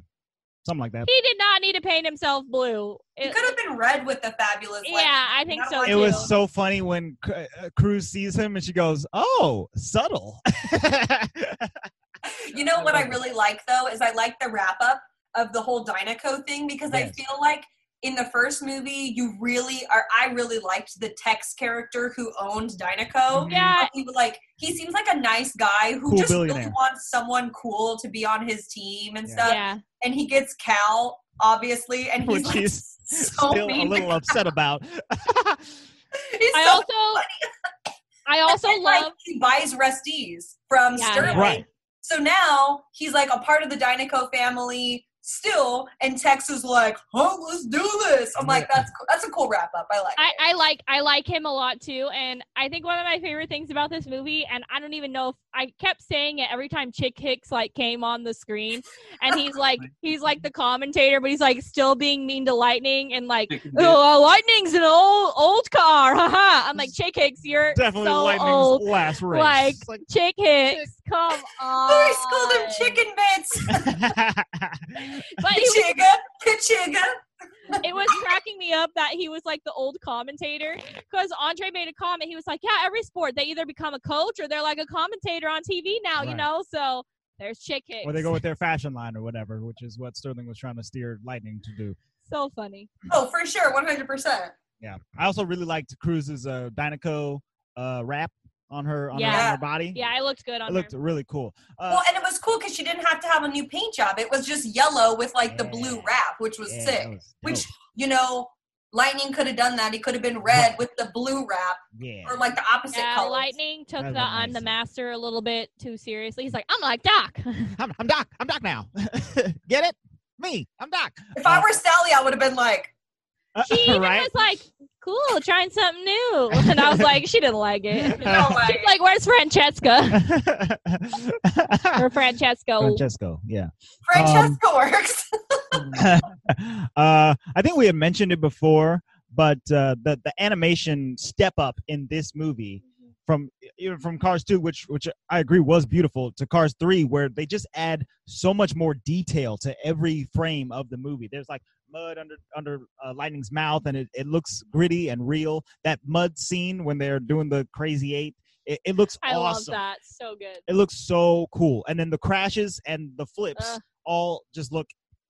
something like that. He did not need to paint himself blue. It It- could have been red with the fabulous. Yeah, lightning. I think Not so, like It too. was so funny when Cru- uh, Cruz sees him and she goes, "Oh, subtle." <laughs> You know what I really like though is I like the wrap up of the whole Dinoco thing because I feel like in the first movie you really are. I really liked the Tex character who owned Dinoco. Mm-hmm. Yeah. He was like he seems like a nice guy who Cool just really wants someone cool to be on his team and Yeah. stuff. yeah. And he gets Cal obviously, and he's Which like he's so Still a mean. little upset about. <laughs> He's I so also I <laughs> also and, like, love he buys Rust-eze from Yeah. Sterling. Right. So now he's like a part of the Dinoco family still, and Tex is like, "Oh, let's do this." I'm like, "That's cool. that's a cool wrap up. I like." I. I like I like him a lot too, and I think one of my favorite things about this movie, and I don't even know if I kept saying it every time Chick Hicks like came on the screen, and he's like <laughs> he's like the commentator, but he's like still being mean to Lightning and like oh uh, Lightning's an old old car, <laughs> haha. I'm like Chick Hicks, you're Definitely so Lightning's old. last race. Like- like, Chick Hicks, come <laughs> on. Oh, he schooled him chicken bits. <laughs> But he was Kachiga, kachiga. it was cracking me up that he was like the old commentator because Andre made a comment. He was like, "Yeah, every sport they either become a coach or they're like a commentator on TV now, you know." So there's Chick Hicks. or they go with their fashion line or whatever, which is what Sterling was trying to steer Lightning to do. so funny. Oh, for sure, 100. percent Yeah, I also really liked Cruz's uh, Dinoco uh, wrap on her on, her, on her body. Yeah, I looked good on it looked her. really cool. Uh, Well, and it was cool because she didn't have to have a new paint job. It was just yellow with like the blue wrap, which was yeah, sick. was Which you know, Lightning could have done that. He could have been red with the blue wrap, yeah, or like the opposite Yeah, colors. Lightning took That the was I'm the master a little bit too seriously. He's like, I'm like Doc. <laughs> I'm, I'm Doc. I'm Doc now. <laughs> Get it? Me. I'm Doc. If I Uh, were Sally, I would have been like, she <laughs> even right? was like, cool, trying something new. <laughs> And I was like, she didn't like it. <laughs> "No way." She's like, where's Francesca? <laughs> Or Francesco. Francesco. Yeah. Francesca works. uh, I think we had mentioned it before, but uh, the the animation step up in this movie from even from Cars 2, which which I agree was beautiful, to Cars 3, where they just add so much more detail to every frame of the movie. There's like mud under under uh, Lightning's mouth, and it, it looks gritty and real. That mud scene when they're doing the crazy eight, it, it looks I awesome. love that. So good. It looks so cool, and then the crashes and the flips all just look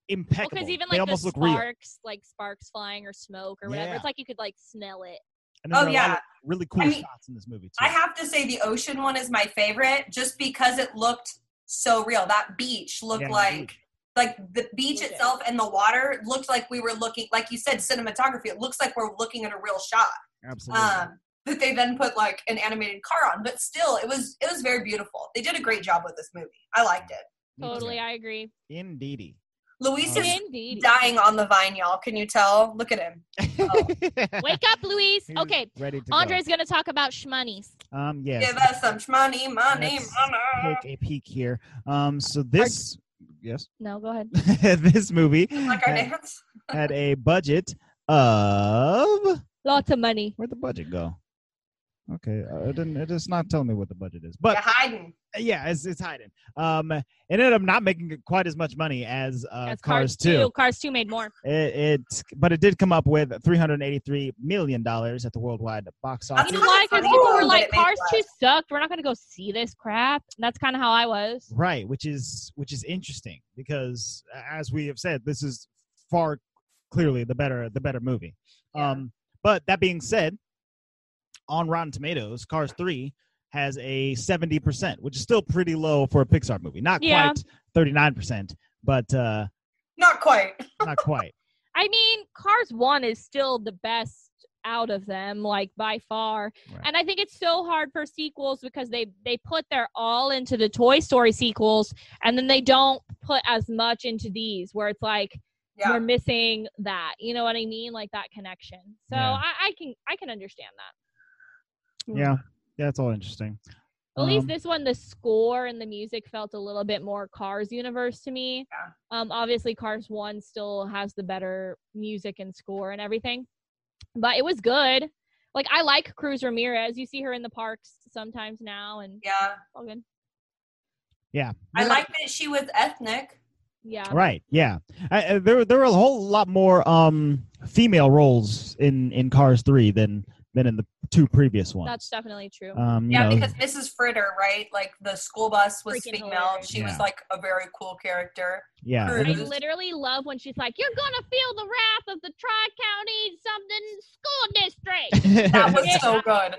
impeccable. because even they like the almost look real. sparks, like sparks flying or smoke or whatever, Yeah. it's like you could like smell it. And Oh, there are a lot yeah. really cool I mean, shots in this movie too. I have to say the ocean one is my favorite, just because it looked so real. That beach looked Yeah, like indeed. like the beach Okay. itself and the water looked like we were looking, like you said, cinematography. It looks like we're looking at a real shot. Absolutely. Um, that they then put like an animated car on, but still, it was it was very beautiful. They did a great job with this movie. I liked it. Totally, I agree. Indeedy. Luis Oh. is Indeed. dying on the vine, y'all. Can you tell? Look at him. <laughs> Wake up, Luis. He's Okay, Ready to Andre's gonna talk about shmoney's. Um. Yes. Give us some money, money, Let's money. Take a peek here. Um. So this. Yes. No, go ahead. <laughs> this movie Like our had, dance. had a budget of. Lots of money. Where'd the budget go? Okay, uh, it didn't. It is not telling me what the budget is, but You're hiding. yeah, it's, it's hiding. Um, it ended up not making quite as much money as uh, That's Cars, Cars 2. Cars 2 made more. It, it, but it did come up with 383 million dollars at the worldwide box office. You not know why? Because people were like, Cars 2 sucked. We're not gonna go see this crap. And that's kind of how I was. Right, which is which is interesting because as we have said, this is far clearly the better the better movie. Yeah. Um, but that being said, on Rotten Tomatoes, Cars Three has a 70%, which is still pretty low for a Pixar movie. Not Yeah. quite 39%, but uh, Not quite. <laughs> not quite. I mean, Cars 1 is still the best out of them, like by far. Right. And I think it's so hard for sequels because they they put their all into the Toy Story sequels and then they don't put as much into these where it's like Yeah. we're missing that. You know what I mean? Like that connection. So Yeah. I, I can I can understand that. Yeah. Yeah, it's all interesting. At least Um, this one, the score and the music felt a little bit more Cars universe to me. Yeah. Um, obviously, Cars One still has the better music and score and everything, but it was good. Like I like Cruz Ramirez. You see her in the parks sometimes now, and Yeah. all good. yeah. I like that she was ethnic. Yeah, Right. Yeah. I, I- there, there were a whole lot more um, female roles in, in Cars 3 than than in the two previous ones. that's definitely true. um, Yeah, know, because Mrs. Fritter, right? Like the school bus was female. hilarious. She Yeah. was like a very cool character. yeah. Cruz. it I was- literally love when she's like, "You're gonna feel the wrath of the Tri County something school district." <laughs> That was so good.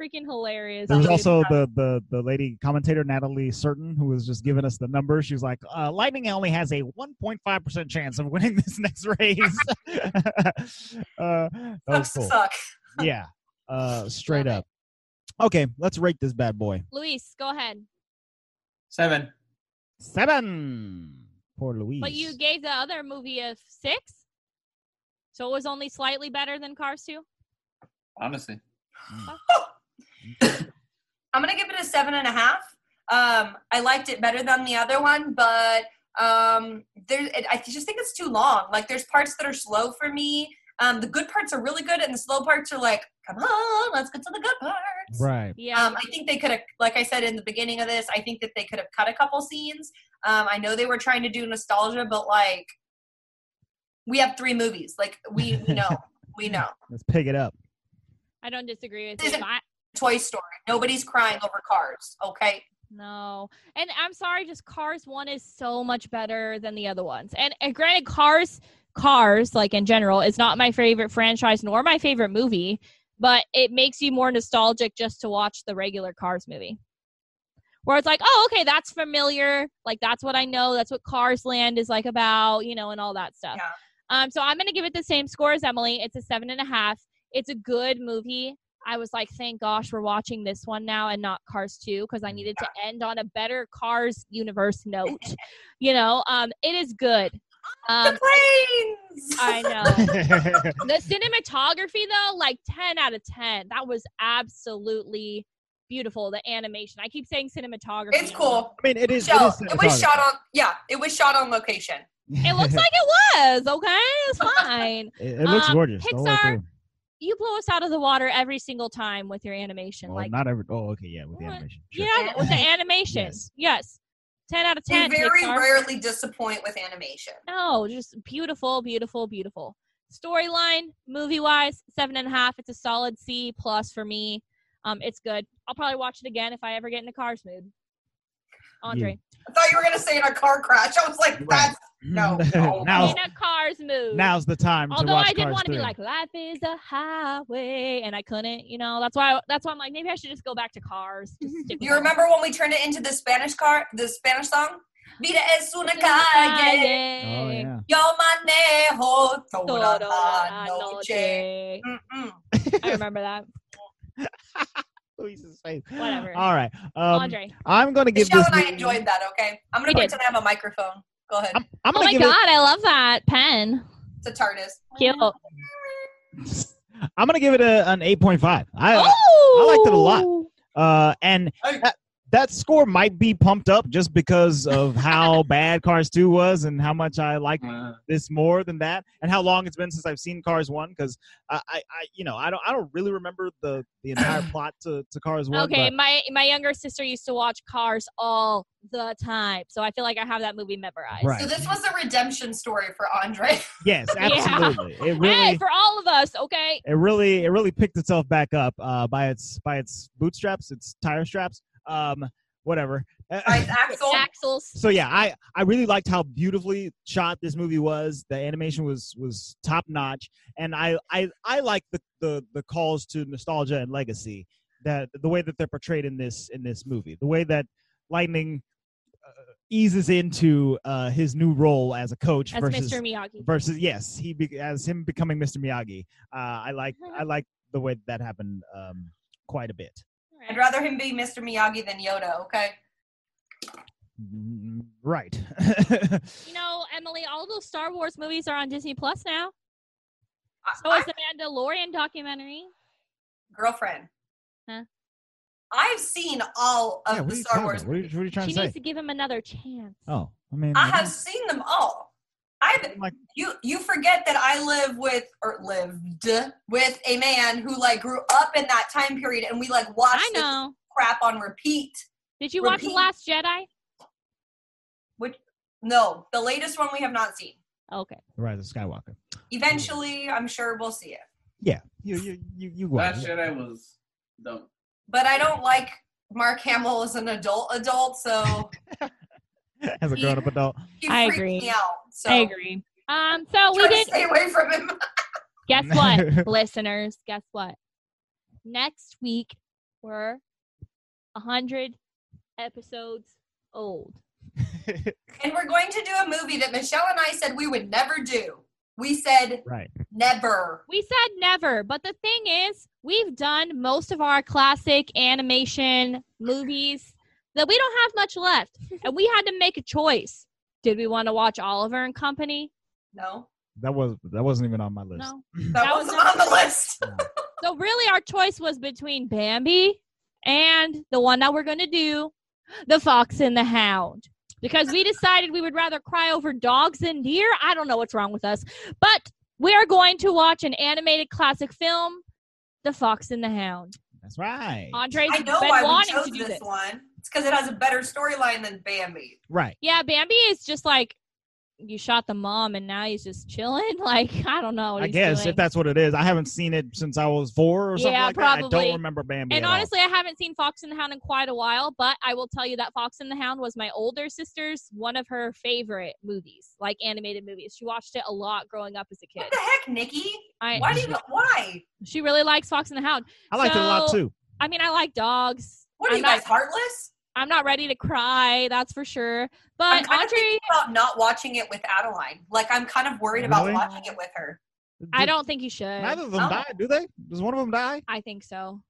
Freaking hilarious. There was also the, the the lady commentator Natalie Certain who was just giving us the numbers. She was like, uh, "Lightning only has a 1.5 percent chance of winning this next race." <laughs> uh, that was Sucks to cool. suck. Yeah, uh, straight Love it. up. Okay, let's rate this bad boy. Luis, go ahead. Seven. Seven. Poor Luis. But you gave the other movie a six, so it was only slightly better than Cars Two. Honestly. <laughs> I'm gonna give it a seven and a half. Um, I liked it better than the other one, but um, there, it, I just think it's too long. Like, there's parts that are slow for me. Um, the good parts are really good, and the slow parts are like, come on, let's get to the good parts. right. Yeah, Um, I think they could have, like I said in the beginning of this, I think that they could have cut a couple scenes. Um, I know they were trying to do nostalgia, but like, we have three movies. Like, we, we know, <laughs> we know. Let's pick it up. I don't disagree with Is you. it- I, Toy Story. Nobody's crying over cars. Okay. no, and I'm sorry, just Cars One is so much better than the other ones. And, and granted, Cars, Cars, like in general, is not my favorite franchise nor my favorite movie, but it makes you more nostalgic just to watch the regular Cars movie. Where it's like, oh, okay, that's familiar. Like that's what I know. That's what Cars Land is like about, you know, and all that stuff. Yeah. Um, so I'm gonna give it the same score as Emily. It's a seven and a half. It's a good movie. I was like, thank gosh we're watching this one now and not Cars 2 because I needed to end on a better Cars universe note. you know, um, it is good. <laughs> Um, the planes. I <laughs> know. the cinematography though, like 10 out of 10. That was absolutely beautiful. The animation. I keep saying cinematography. it's cool. I mean, it is. Show. it, is It was shot on. Yeah, it was shot on location. It looks like it was, okay? It's fine. <laughs> It, it looks Um, gorgeous. the whole way Pixar. You blow us out of the water every single time with your animation. Well, like not every. Oh, okay, yeah, with the What? animation. Sure. Yeah, with the animation. Yes. Yes. 10 out of They 10. very Pixar. rarely disappoint with animation. No, just beautiful, beautiful, beautiful. Storyline, movie wise, seven and a half. It's a solid C plus for me. Um, it's good. I'll probably watch it again if I ever get in a cars mood. Andre, I thought you were gonna say in a car crash. I was like, Right. that's <laughs> no. no. now's cars mood. now's the time to Although watch I did Cars want to be like, life is a highway, and I couldn't. You know, that's why. That's why I'm like, maybe I should just go back to cars. Just <laughs> stick Do with you it. remember when we turned it into the Spanish car, the Spanish song? Vida es una calle, Oh yeah. yo manejo toda Toda la la noche. noche. I remember that. <laughs> Luis's face. Whatever. All right. Um, Andre. I'm gonna give Michelle this. and I enjoyed that. Okay, I'm gonna pretend I have a microphone. Go ahead. I'm, I'm Oh my give god, I love that pen. It's a TARDIS. Cute. I'm gonna give it a, an 8.5. I oh, liked it a lot. uh, and Hey. That, that score might be pumped up just because of how <laughs> bad Cars 2 was and how much I like Uh, this more than that and how long it's been since I've seen Cars 1 because I, I, I you know I don't I don't really remember the the entire <clears throat> plot to, to Cars 1 Okay, but my my younger sister used to watch Cars all the time, so I feel like I have that movie memorized. Right. So this was a redemption story for Andre. yes <laughs> Yeah. absolutely it Hey, really for all of us, okay. it really it really picked itself back up uh, by its by its bootstraps its tire straps um whatever Right, <laughs> Axel. Axels. so yeah i i really liked how beautifully shot this movie was the animation was was top notch and i i i like the the the calls to nostalgia and legacy that the way that they're portrayed in this in this movie, the way that Lightning uh, eases into uh, his new role as a coach As versus Mr. Miyagi. versus yes, he be, as him becoming Mr. Miyagi. Uh, I like I like the way that happened um, quite a bit. I'd rather him be Mr. Miyagi than Yoda. Okay. Mm, Right. You know, Emily, all those Star Wars movies are on Disney Plus now. I- So I- is the Mandalorian documentary. girlfriend. Huh? I've seen all of yeah, the Star Wars. about? What are you, what are you trying She to say? She needs to give him another chance. Oh, I mean, I have seen them all. I've like oh you you forget that I live with or lived with a man who like grew up in that time period and we like watched I this know. crap on repeat. Did you watch The Last Jedi? Which no, the latest one we have not seen. Okay. The Rise of Skywalker. Eventually, I'm sure we'll see it. Yeah, you you you you will. Last Jedi was dumb. But I don't like Mark Hamill as an adult adult, so <laughs> As a grown up adult. he I agree. me out. So I agree. Um, so we to did stay away from him. <laughs> guess what, <laughs> listeners? Guess what? Next week we're a hundred episodes old. <laughs> And we're going to do a movie that Michelle and I said we would never do. We said right. never. We said never, but the thing is, we've done most of our classic animation movies that we don't have much left, and we had to make a choice. Did we want to watch Oliver and Company? No, That was that wasn't even on my list. No. <laughs> that, That was wasn't on the list. <laughs> So really, our choice was between Bambi and the one that we're going to do, The Fox and the Hound. Because we decided we would rather cry over dogs than deer. I don't know what's wrong with us. But we are going to watch an animated classic film, The Fox and the Hound. That's right. Andre's I know been why we wanting chose to do this this. one. It's because it has a better storyline than Bambi. Right. Yeah, Bambi is just like you shot the mom and now he's just chilling. <laughs> Like I don't know. What I he's guess doing. if that's what it is. I haven't seen it since I was four or something Yeah, like that. I don't remember Bambi. And at all. honestly, I haven't seen Fox and the Hound in quite a while, but I will tell you that Fox and the Hound was my older sister's one of her favorite movies, like animated movies. She watched it a lot growing up as a kid. What kid. the heck, Nikki? I, Why do you? Why? she really likes Fox and the Hound. I liked it a lot too. I mean, I like dogs. What are I'm you guys not- heartless? I'm not ready to cry, that's for sure. I'm But kind of Andre, about not watching it with Adeline. Like I'm kind of worried about Really? watching it with her. I don't think you should. Neither of them Oh. died, do they? Does one of them die? I think so.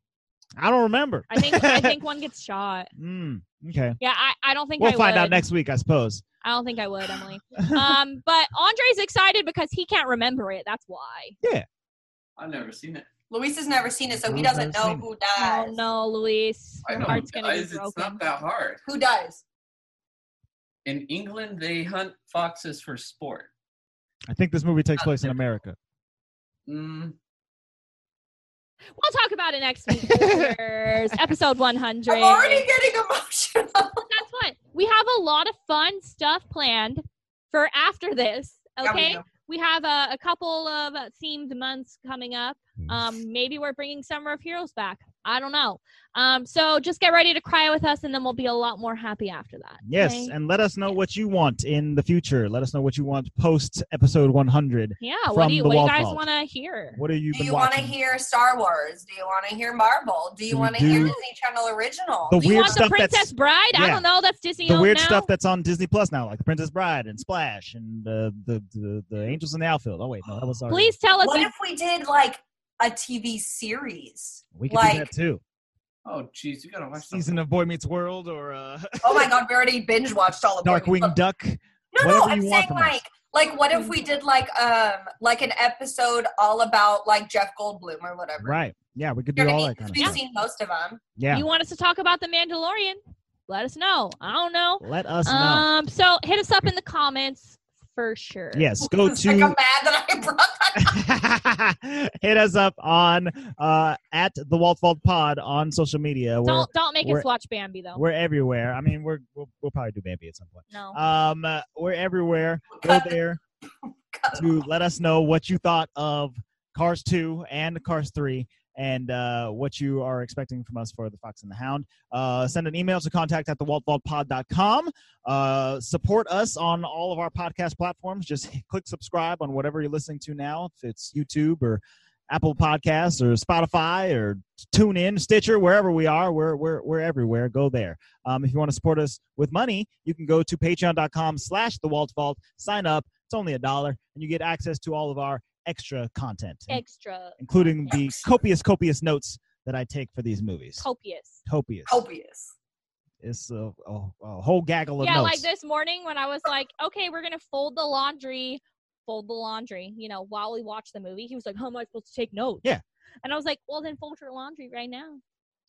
I don't remember. I think I think <laughs> one gets shot. Mm, okay. Yeah, I, I don't think We'll I find would. out next week, I suppose. I don't think I would, Emily. <laughs> um, but Andre's excited because he can't remember it. That's why. Yeah. I've never seen it. Luis has never seen it, so he doesn't know seen who Oh no, Luis. I Your heart's gonna guys, be it's not that hard. Who dies? In England, they hunt foxes for sport. I think this movie takes place in America. Mm, We'll talk about it next <laughs> week. listeners. Episode 100. I'm already getting emotional. That's what we have a lot of fun stuff planned for after this. Okay, do. We have a, a couple of uh, themed months coming up. Mm. Um, maybe we're bringing Summer of Heroes back. I don't know. Um, so just get ready to cry with us, and then we'll be a lot more happy after that. Yes, okay? and let us know what you want in the future. Let us know what you want post episode 100. yeah. What do you What do you guys want to hear? What have you Do you want to hear Star Wars? Do you want to hear Marvel? Do you want to hear Disney Channel original? The Do you weird want the stuff that's- Princess Bride? I don't know. That's Disney. the weird now. stuff that's on Disney Plus now, like The Princess Bride and Splash and uh, the, the the Angels in the Outfield. Oh wait, no, that was already. Please tell us. what if- if we did like a TV series? we can like- do that too. oh, jeez, you gotta watch Season of Boy Meets World or uh, Oh my god, we already binge watched all of them. Darkwing Duck. No, no, I'm saying from us. like like what if we did like um like an episode all about like Jeff Goldblum or whatever. Right. Yeah, we could You do know all what I that mean? kind of We've stuff. seen most of them. Yeah. You want us to talk about the Mandalorian? Let us know. I don't know. Let us know. Um, so hit us up in the comments for sure. yes, <laughs> go It's like I'm to mad that I brought that. <laughs> hit us up on uh at the Walt Vault Pod on social media. We're Don't don't make us watch Bambi though. we're everywhere. I mean, we're we'll, we'll probably do Bambi at some point. No. Um, uh, we're everywhere. Go there <laughs> to let us know what you thought of Cars 2 and Cars 3 and uh, what you are expecting from us for The Fox and the Hound. Uh, send an email to contact at thewaltvaultpod.com. Uh, support us on all of our podcast platforms. Just <laughs> click subscribe on whatever you're listening to now, if it's YouTube or Apple Podcasts or Spotify or tune in, Stitcher, wherever we are. We're, we're, we're everywhere. Go there. Um, if you want to support us with money, you can go to patreon.com slash the Walt Vault, sign up. It's only a dollar, and you get access to all of our extra content, Extra including the copious, copious notes that I take for these movies. copious. Copious. Copious. It's a, a, a whole gaggle of Yeah, notes. like this morning when I was like, okay, we're gonna fold the laundry, fold the laundry, you know, while we watch the movie. He was like, how am I supposed to take notes? Yeah. And I was like, well, then fold your laundry right now.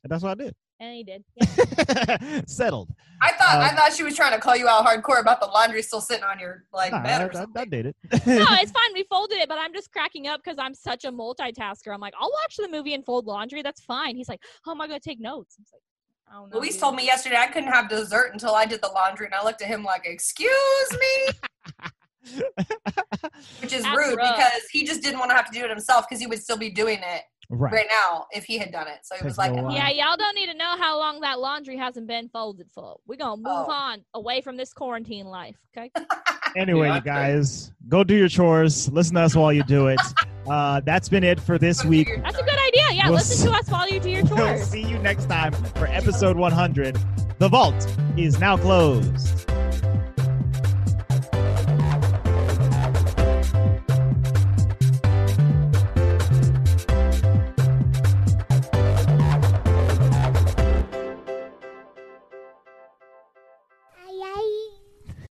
And that's what I And he did. Yeah. <laughs> Settled. I thought I Um, thought she was trying to call you out hardcore about the laundry still sitting on your like Nah, bed I, or I, something. I did it. <laughs> no, it's <laughs> fine. We folded it, but I'm just cracking up because I'm such a multitasker. I'm like, I'll watch the movie and fold laundry. That's fine. He's like, how am I gonna take notes? I was like, I don't know. Luis dude." told me yesterday I couldn't have dessert until I did the laundry, and I looked at him like, "Excuse me," which is That's rude rough. because he just didn't want to have to do it himself because he would still be doing it right. right now if he had done it. So he was like, a little while. Yeah, y'all don't need to know how long that laundry hasn't been folded for. We're gonna move Oh. on away from this quarantine life. Okay. <laughs> Anyway, Yeah, you guys, go do your chores. Listen to us while you do it. <laughs> Uh, that's been it for this week. That's a good idea. Yeah, We'll listen s- to us while you do your <laughs> chores. We'll see you next time for episode 100. The vault is now closed.